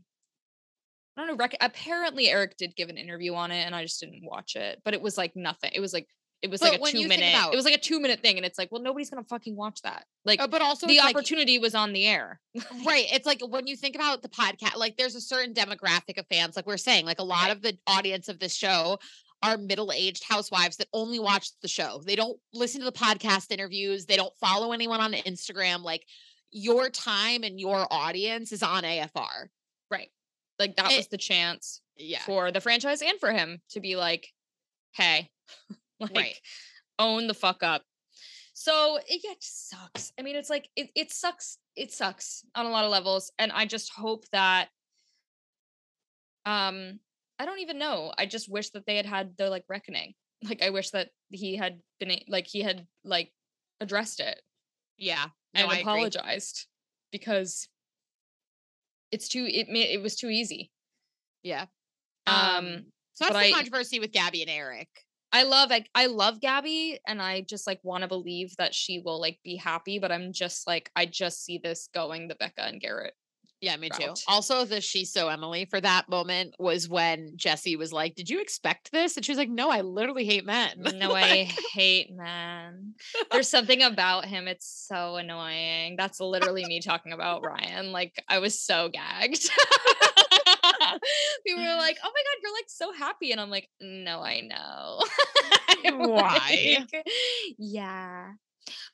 i don't know rec- apparently erich did give an interview on it and i just didn't watch it but it was like nothing it was like it was But like a two minute about- it was like a two minute thing and it's like well nobody's gonna fucking watch that. Like Uh, but also the it's like- opportunity was on the air. Right it's like when you think about the podcast like there's a certain demographic of fans like we're saying like a lot Right. of the audience of this show are middle-aged housewives that only watch the show. They don't listen to the podcast interviews they don't follow anyone on instagram like your time and your audience is on afr Right. Like that It- was the chance yeah. for the franchise and for him to be like, hey, like Right. own the fuck up. So it, yeah, it sucks. I mean, it's like it, it sucks it sucks on a lot of levels and i just hope that um i don't even know i just wish that they had had their like reckoning like i wish that he had been like he had like addressed it Yeah. and No, I agree. apologized because it's too it made it was too easy Yeah. um Um, so that's the I- controversy with Gabby and Erich. I love like I love Gabby and I just like want to believe that she will like be happy, but I'm just like I just see this going the Becca and Garrett. Yeah, me too. Also, the She's So Emily for that moment was when Jesse was like, Did you expect this? And she was like, No, I literally hate men. No, I hate men. There's something about him. It's so annoying. That's literally me talking about Ryan. Like I was so gagged. People were like, "Oh my god, you're like so happy," and I'm like, "No, I know." Why? like, yeah.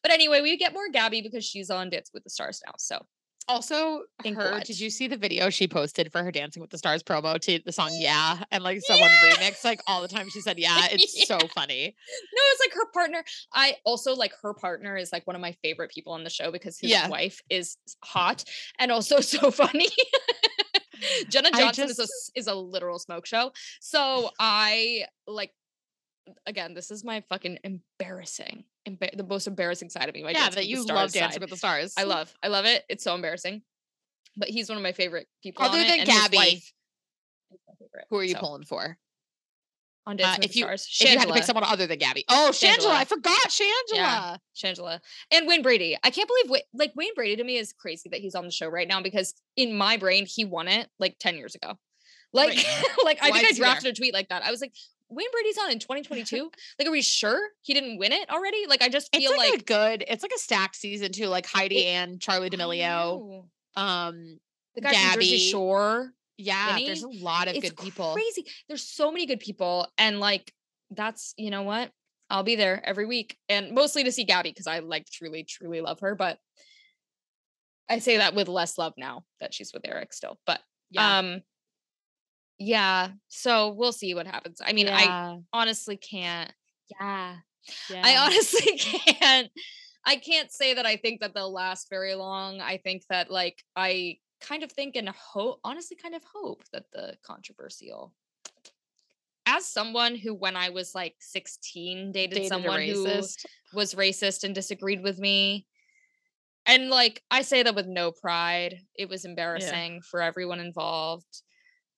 But anyway, we get more Gabby because she's on Dance with the Stars now. So Also, Think her, did you see the video she posted for her Dancing with the Stars promo to the song Yeah? And like someone remixed like all the time she said yeah. It's so funny. No, it's like her partner. I also like her partner is like one of my favorite people on the show because his Yeah. wife is hot and also so funny. Jenna Johnson is a is a literal smoke show. So I like again, this is my fucking embarrassing, emba- the most embarrassing side of me. My yeah, that you love Dancing with the Stars. I love, I love it. It's so embarrassing. But he's one of my favorite people. Other it, than his Gabby, wife is my favorite, Who are you so, pulling for? On Uh, Dancing with if you Stars? if you had to pick someone other than Gabby. Oh, Shangela. Shangela. I forgot Shangela. Shangela and Wayne Brady. I can't believe like Wayne Brady to me is crazy that he's on the show right now because in my brain he won it like 10 years ago. Like like I Why think I there? drafted a tweet like that. I was like Wayne Brady's on in 2022. like are we sure he didn't win it already? Like I just feel like, like, a good, it's like a stacked season too, like Heidi It- and Charlie D'Amelio. Um, the guy from Jersey Gabby, Shore. Yeah, Vinny. there's a lot of good people. crazy. There's so many good people and like that's you know what? I'll be there every week and mostly to see Gabby because I like truly truly love her but I say that with less love now that she's with Erich still. But Yeah. um yeah, so we'll see what happens. I mean, I honestly can't yeah. I honestly can't I can't say that I think that they'll last very long. I think that like I kind of think and hope honestly kind of hope that the controversial as someone who when I was like 16 dated, Dated someone who was racist and disagreed with me. And like I say that with no pride. It was embarrassing for everyone involved.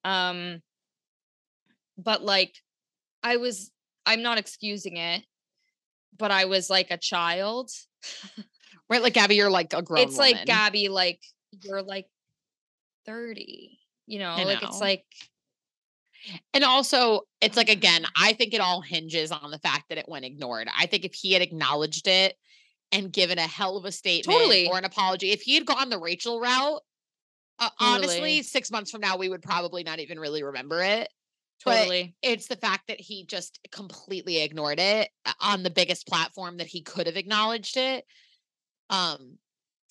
Um but like I was I'm not excusing it, but I was like a child. Right, like Gabby, you're like a grown. it's like. Gabby like you're like 30. You know, I like it's like And also, it's like again, I think it all hinges on the fact that it went ignored. I think if he had acknowledged it and given a hell of a statement Totally. or an apology, if he had gone the Rachel route, uh, honestly, Totally. six months from now, we would probably not even really remember it. But totally it's the fact that he just completely ignored it uh, on the biggest platform that he could have acknowledged it. Um,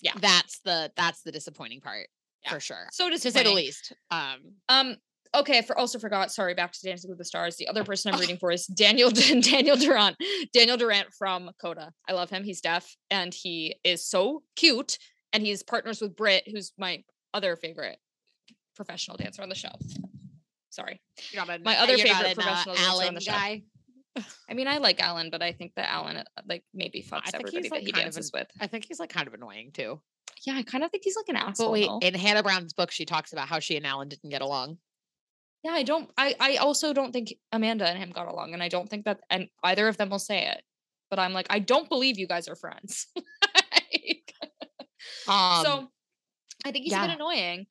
Yeah. that's the that's the disappointing part Yeah. for sure, so to say the least. Um, Um. Okay. For also forgot. Sorry. Back to Dancing with the Stars. The other person I'm reading for is Daniel Daniel Durant. Daniel Durant from Coda. I love him. He's deaf and he is so cute. And he's partners with Britt, who's my other favorite professional dancer on the show. Sorry. an- My other favorite uh, professional dancer on the show. guy. I mean, I like Alan, but I think that Alan uh, like maybe fucks everybody he's, that like, he dances an- with. I think he's like kind of annoying too. Yeah, I kind of think he's like an asshole. But wait, though. in Hannah Brown's book, she talks about how she and Alan didn't get along. Yeah, I don't. I I also don't think Amanda and him got along, and I don't think that and either of them will say it. But I'm like, I don't believe you guys are friends. Like, Um, so I think he's a bit annoying.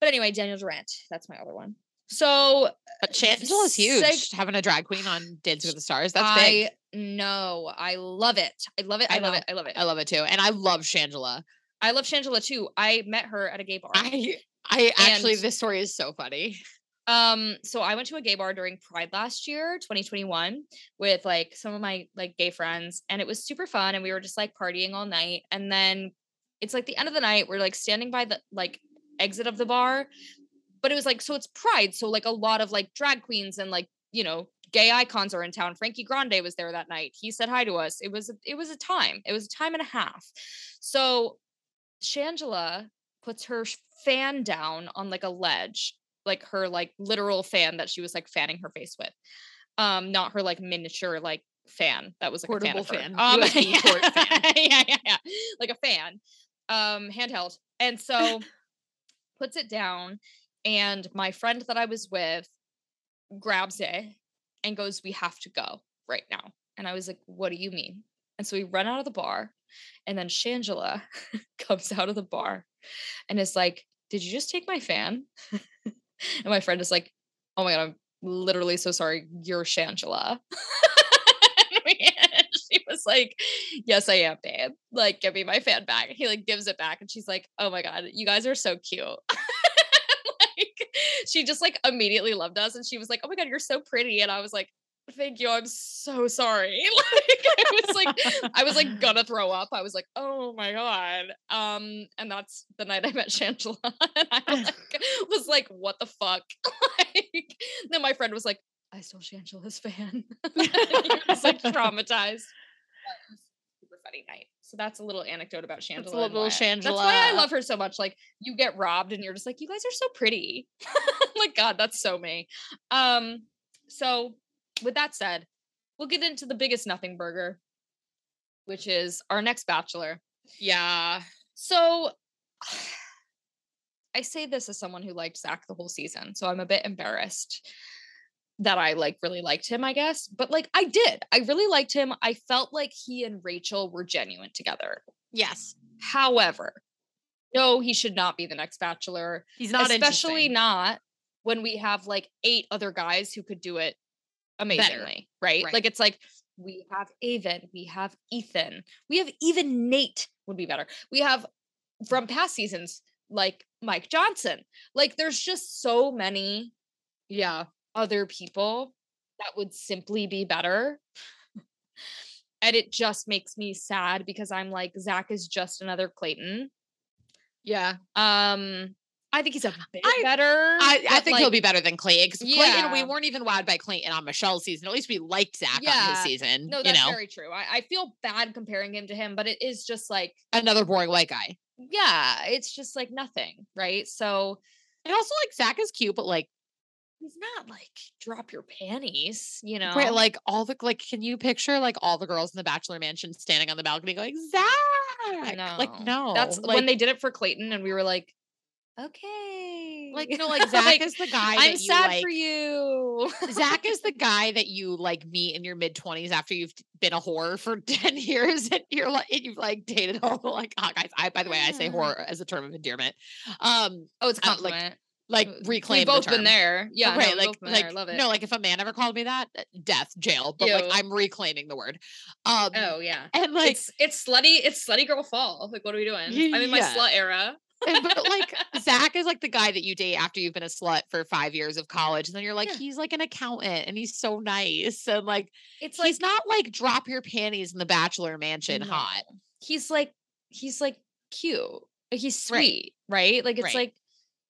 But anyway, Daniel Durant, that's my other one. So but is huge. seg- having a drag queen on Dancing with the Stars, that's I big. know, I love it. I love it. I, I love know. it. I love it. I love it too, and I love Shangela. I love Shangela too. I met her at a gay bar. I, I actually, And- this story is so funny. Um, so I went to a gay bar during Pride last year, 2021, with like some of my like gay friends, and it was super fun. And we were just like partying all night. And then it's like the end of the night, we're like standing by the like exit of the bar, but it was like so it's Pride, so like a lot of like drag queens and like you know gay icons are in town. Frankie Grande was there that night. He said hi to us. It was a, it was a time. It was a time and a half. So Shangela puts her fan down on like a ledge, like her like literal fan that she was like fanning her face with. Um, not her like miniature like fan that was like Portable a fan. fan. Um, port fan. yeah, yeah, yeah, like a fan, um, handheld. And so puts it down, and my friend that I was with grabs it and goes, "We have to go right now." And I was like, "What do you mean?" And so we run out of the bar, and then Shangela comes out of the bar and is like, Did you just take my fan? and my friend is like, Oh my God, I'm literally so sorry. You're Shangela. And she was like, Yes, I am, babe. Like, give me my fan back. He like gives it back, and she's like, Oh my God, you guys are so cute. like, she just like immediately loved us, and she was like, Oh my God, you're so pretty. And I was like, Thank you. I'm so sorry. Like I was like, I was like gonna throw up. I was like, oh my god. Um, and that's the night I met Shangela. and I like, was like, what the fuck? like, then my friend was like, I stole Shangela's fan. he was like traumatized. Super funny night. So that's a little anecdote about Shangela. That's a little why- That's why I love her so much. Like you get robbed and you're just like, you guys are so pretty. like God, that's so me. Um, so with that said, we'll get into the biggest nothing burger, which is our next bachelor. Yeah. So I say this as someone who liked Zach the whole season. So I'm a bit embarrassed that I like really liked him, I guess. But like I did. I really liked him. I felt like he and Rachel were genuine together. Yes. However, no, he should not be the next bachelor. He's not especially not when we have like eight other guys who could do it amazingly, right? Right. Like it's like we have Aven, we have Ethan, we have even Nate would be better. We have from past seasons like Mike Johnson. Like there's just so many Yeah. other people that would simply be better. and it just makes me sad because I'm like, Zach is just another Clayton. Yeah. Um, I think he's a bit I- better. I, I think he'll be better than Clayton because Clayton, we weren't even wowed by Clayton on Michelle's season. At least we liked Zach on Yeah. his season. No, you that's know, very true. I, I feel bad comparing him to him, but it is just like, another boring white guy. yeah, it's just like nothing, right? So And also, like Zach is cute, but like, he's not like drop your panties, you know? right, like all the like, can you picture like all the girls in the Bachelor Mansion standing on the balcony going Zach? Like, no, That's like, when they did it for Clayton, and we were like, okay, like you know, like Zach is the guy. I'm sad like, for you. Zach is the guy that you like meet in your mid twenties after you've been a whore for ten years and you're like and you've like dated all the like hot guys. I by the way I say whore as a term of endearment. Um, oh, it's uh, like, like Uh, reclaim. We've the both been there. Yeah, no, right. we've like like there. Love it. no, like if a man ever called me that, uh, death, jail. But like I'm reclaiming the word. Um, oh yeah. and like it's it's slutty. It's slutty girl fall. Like, what are we doing? I'm in my slut era. And- but like Zach is like the guy that you date after you've been a slut for five years of college, and then you're like, Yeah. he's like an accountant and he's so nice and like It's like he's not like drop your panties in the bachelor mansion hot. He's like he's like cute. Like, He's sweet, right? Like it's Right. like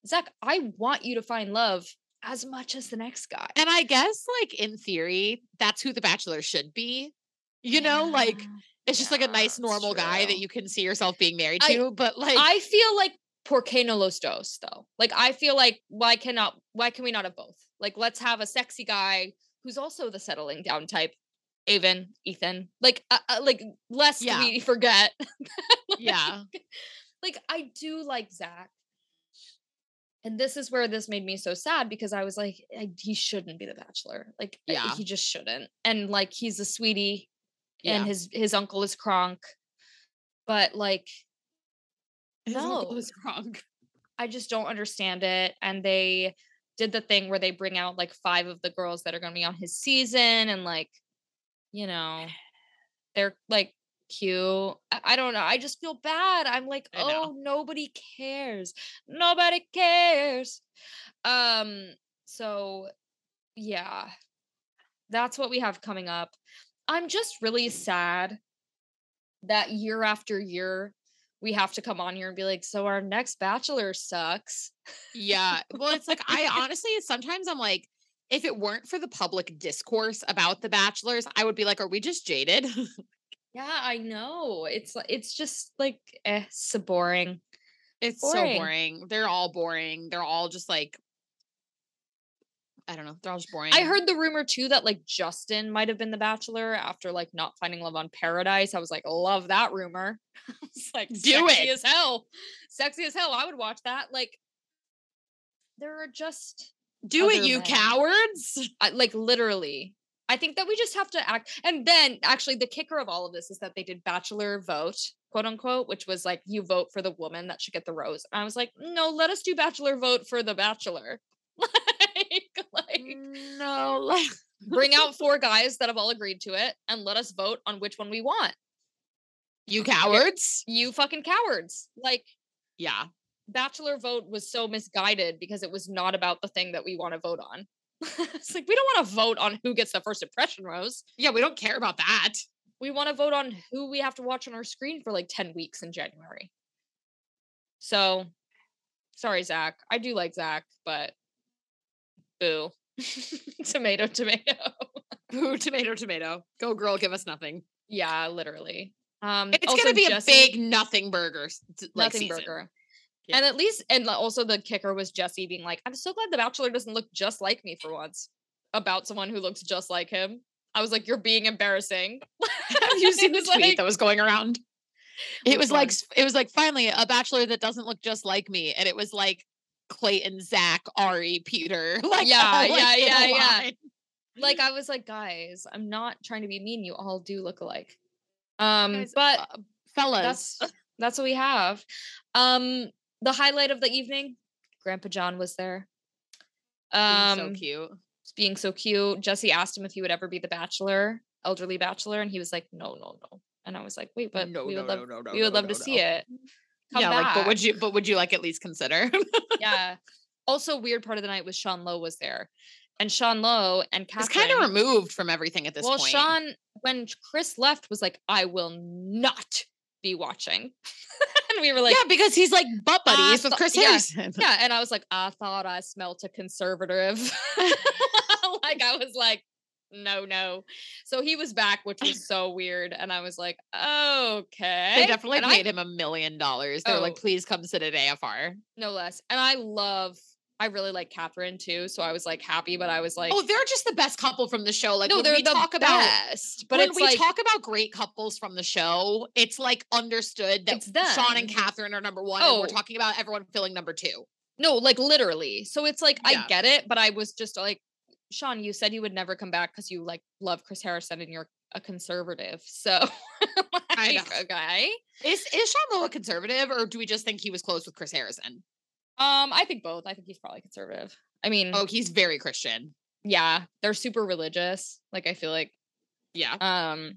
Zach, I want you to find love as much as the next guy. And I guess like in theory, that's who the bachelor should be. You know, like Yeah. It's just like a nice normal guy that you can see yourself being married I- to. But like I feel like por qué no los dos though? Like I feel like why cannot why can we not have both? Like let's have a sexy guy who's also the settling down type. Aven, Ethan, like, uh, uh, like, lest Yeah. we forget. yeah. like I do like Zach. And this is where this made me so sad because I was like, I, he shouldn't be the bachelor. Like, I- Yeah. he just shouldn't. And like, he's a sweetie, Yeah. and his his uncle is Kronk. But like, His uncle no. is Kronk. I just don't understand it. And they did the thing where they bring out like five of the girls that are going to be on his season, and like, you know, they're like cute. I, don't know. I just feel bad. I'm like, oh, nobody cares. Nobody cares. Um. So, yeah, that's what we have coming up. I'm just really sad that year after year we have to come on here and be like, so our next bachelor sucks. Yeah. Well, it's like I honestly sometimes I'm like, if it weren't for the public discourse about the bachelors, I would be like, are we just jaded? Yeah, I know. It's it's just like eh, so boring. It's so Boring. boring. They're all boring. They're all just like I don't know. They're all just boring. I heard the rumor too that like Justin might have been the bachelor after like not finding love on Paradise. I was like, love that rumor. it's like Do sexy it. as hell. Sexy as hell. I would watch that. Like there are just do it, you men. cowards. I, like literally. I think that we just have to act. And then actually, the kicker of all of this is that they did bachelor vote, quote unquote, which was like you vote for the woman that should get the rose. And I was like, no, let us do bachelor vote for the bachelor. No, like bring out four guys that have all agreed to it and let us vote on which one we want. you cowards. You fucking cowards. Like, Yeah. bachelor vote was so misguided because it was not about the thing that we want to vote on. it's like, we don't want to vote on who gets the first impression rose. Yeah, we don't care about that. we want to vote on who we have to watch on our screen for like 10 weeks in January. So sorry, Zach. I do like Zach, but boo. tomato, tomato. Ooh, tomato, tomato. Go girl, give us nothing. yeah, literally. Um It's gonna be Jesse- a big nothing burger. Like nothing season. burger. Yeah. And at least and also the kicker was Jesse being like, I'm so glad the bachelor doesn't look just like me for once. About someone who looks just like him. I was like, you're being embarrassing. Have you seen the tweet like- that was going around? It was like one? s- it was like finally a bachelor that doesn't look just like me, and it was like Clayton, Zach, Ari, Peter. Like Yeah, like, yeah, yeah, yeah. like I was like, guys, I'm not trying to be mean. You all do look alike. Um, Guys, but uh, fellas, that's that's what we have. Um, the highlight of the evening, Grandpa John was there. being Um, so cute. being so cute. Jesse asked him if he would ever be the bachelor, elderly bachelor, and he was like, "No, no, no." And I was like, "Wait, but No, we would no, love, no, no, we would love to see it." Come yeah, like, but would you? But would you like at least consider? yeah. Also, weird part of the night was Sean Lowe was there, and Sean Lowe and it's Catherine. kind of removed from everything at this well, point. Sean, when Chris left, was like, "I will not be watching," and we were like, yeah, because he's like butt "I buddies with thought- Chris yeah, Harrison. yeah," and I was like, "I thought I smelt a conservative." like I was like, "No, no." So he was back, which was so weird, and I was like, "Okay." They definitely And I- paid him a million dollars. They were like, Oh. please come sit at AFR. no less. And I love, I really like Catherine too, so I was like happy, but I was like, oh, they're just the best couple from the show. Like no, they're we the talk about best. But when we like, talk about great couples from the show, it's like understood that Sean and. Catherine are number one, and Oh. we're talking about everyone filling number two. No, like literally. So it's like Yeah. I get it, but I was just like, Sean, you said you would never come back because you like love Chris Harrison and you're a conservative. So I know. okay. Is is Sean Lowe a conservative, or do we just think he was close with Chris Harrison? Um, I think both. I think he's probably conservative. I mean, Oh, he's very Christian. yeah, they're super religious. Like I feel like Yeah. um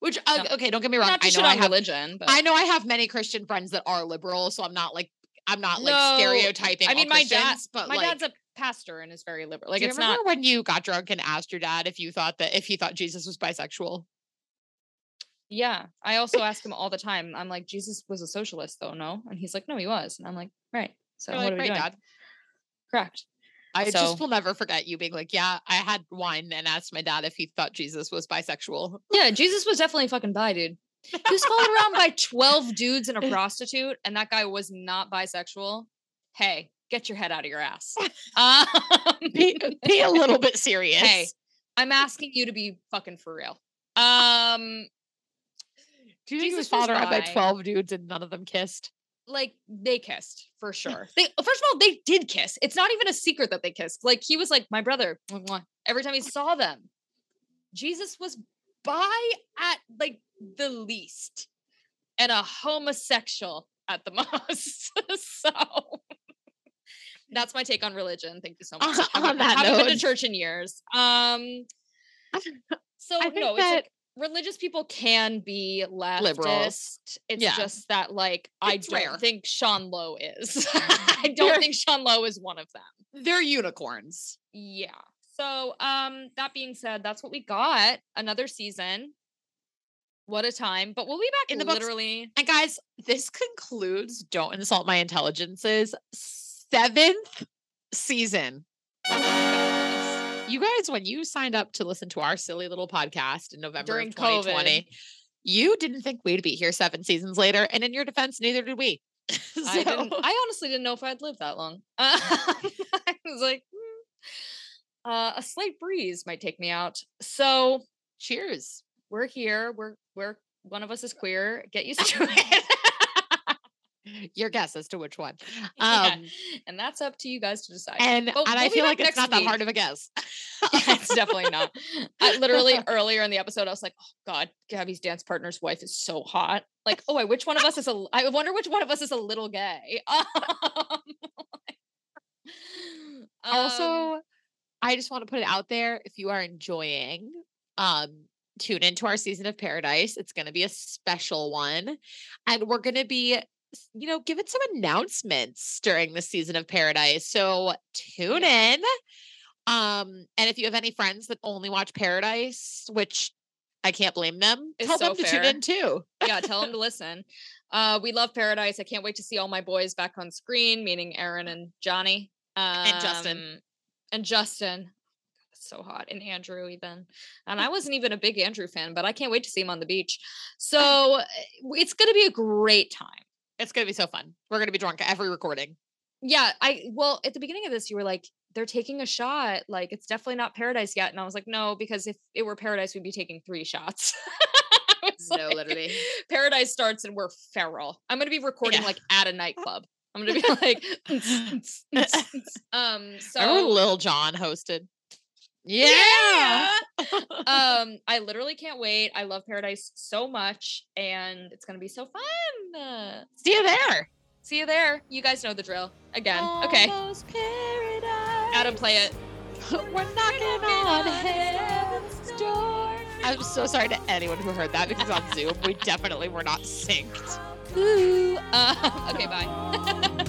Which uh, No. okay, don't get me wrong. I know I have religion, but I know I have many Christian friends that are liberal, so I'm not like I'm not like No, stereotyping. I all mean my dad Christians, but my like, dad's a pastor and is very liberal. Like do you it's remember not when you got drunk and asked your dad if you thought that if he thought Jesus was bisexual? Yeah. I also ask him all the time. I'm like, Jesus was a socialist though, no? And he's like, No, he was. And I'm like, right. So You're what like, are we "Right, doing? Dad." Correct. I So- just will never forget you being like, "Yeah, I had wine and asked my dad if he thought Jesus was bisexual." Yeah, Jesus was definitely fucking bi, dude. He was followed around by 12 dudes and a prostitute, and that guy was not bisexual. Hey, get your head out of your ass. Um, be, be a little bit serious. hey, I'm asking you to be fucking for real. Um, do you think Jesus followed around by twelve dudes and none of them kissed? like they kissed for sure. They first of all, they did kiss. It's not even a secret that they kissed. Like he was like my brother every time he saw them. Jesus was bi at like the least, and a homosexual at the most. so that's my take on religion. Thank you so much. On- Haven't- on that haven't been to church in years. Um. So I no, it's like religious people can be leftist. Liberal. It's Yeah. just that like I don't rare. think Sean Lowe is. I don't They're- think Sean Lowe is one of them. They're unicorns. Yeah. So um that being said, that's what we got. Another season. What a time. But we'll be back In the books. literally. And guys, this concludes Don't Insult My Intelligence's seventh season. You guys, when you signed up to listen to our silly little podcast in November During of 2020, COVID. You didn't think we'd be here seven seasons later, and in your defense, neither did we. I didn't. I honestly didn't know if I'd live that long. Uh, I was like, "Hmm, uh, a slight breeze might take me out. So cheers. we're here. We're we're one of us is queer. Get used to it. Your guess as to which one. Yeah, Um, and that's up to you guys to decide. and and I we'll be feel like it's not that hard of a guess. it's definitely not. I literally earlier in the episode, I was like, "Oh God, Gabby's dance partner's wife is so hot." Like, oh, I which one of us is a, I wonder which one of us is a little gay. Um, um, also, I just want to put it out there if you are enjoying um tune into our season of paradise. It's going to be a special one and we're going to be you know, giving some announcements during the season of paradise. So tune in. Um and if you have any friends that only watch Paradise, which I can't blame them, It's tell so them to fair. tune in too. yeah, tell them to listen. Uh, we love Paradise. I can't wait to see all my boys back on screen, meaning Aaron and Johnny And Justin. Um, and Justin. So hot, and Andrew even. And I wasn't even a big Andrew fan, but I can't wait to see him on the beach. So uh, it's going to be a great time. It's going to be so fun. We're going to be drunk every recording. Yeah, I well at the beginning of this, you were like, they're taking a shot. Like it's definitely not paradise yet. And I was like, no, because if it were paradise, we'd be taking three shots. No, like, literally. Paradise starts and we're feral. I'm gonna be recording Yeah. like at a nightclub. I'm gonna be like, um, so Remember Lil Jon hosted? Yeah. um, I literally can't wait. I love Paradise so much, and it's gonna be so fun. Uh, See you there. see you there. You guys know the drill. Again, okay. Adam, play it. We're knocking on heaven's door. I'm so sorry to anyone who heard that because on Zoom we definitely were not synced. Ooh. Uh, okay, bye.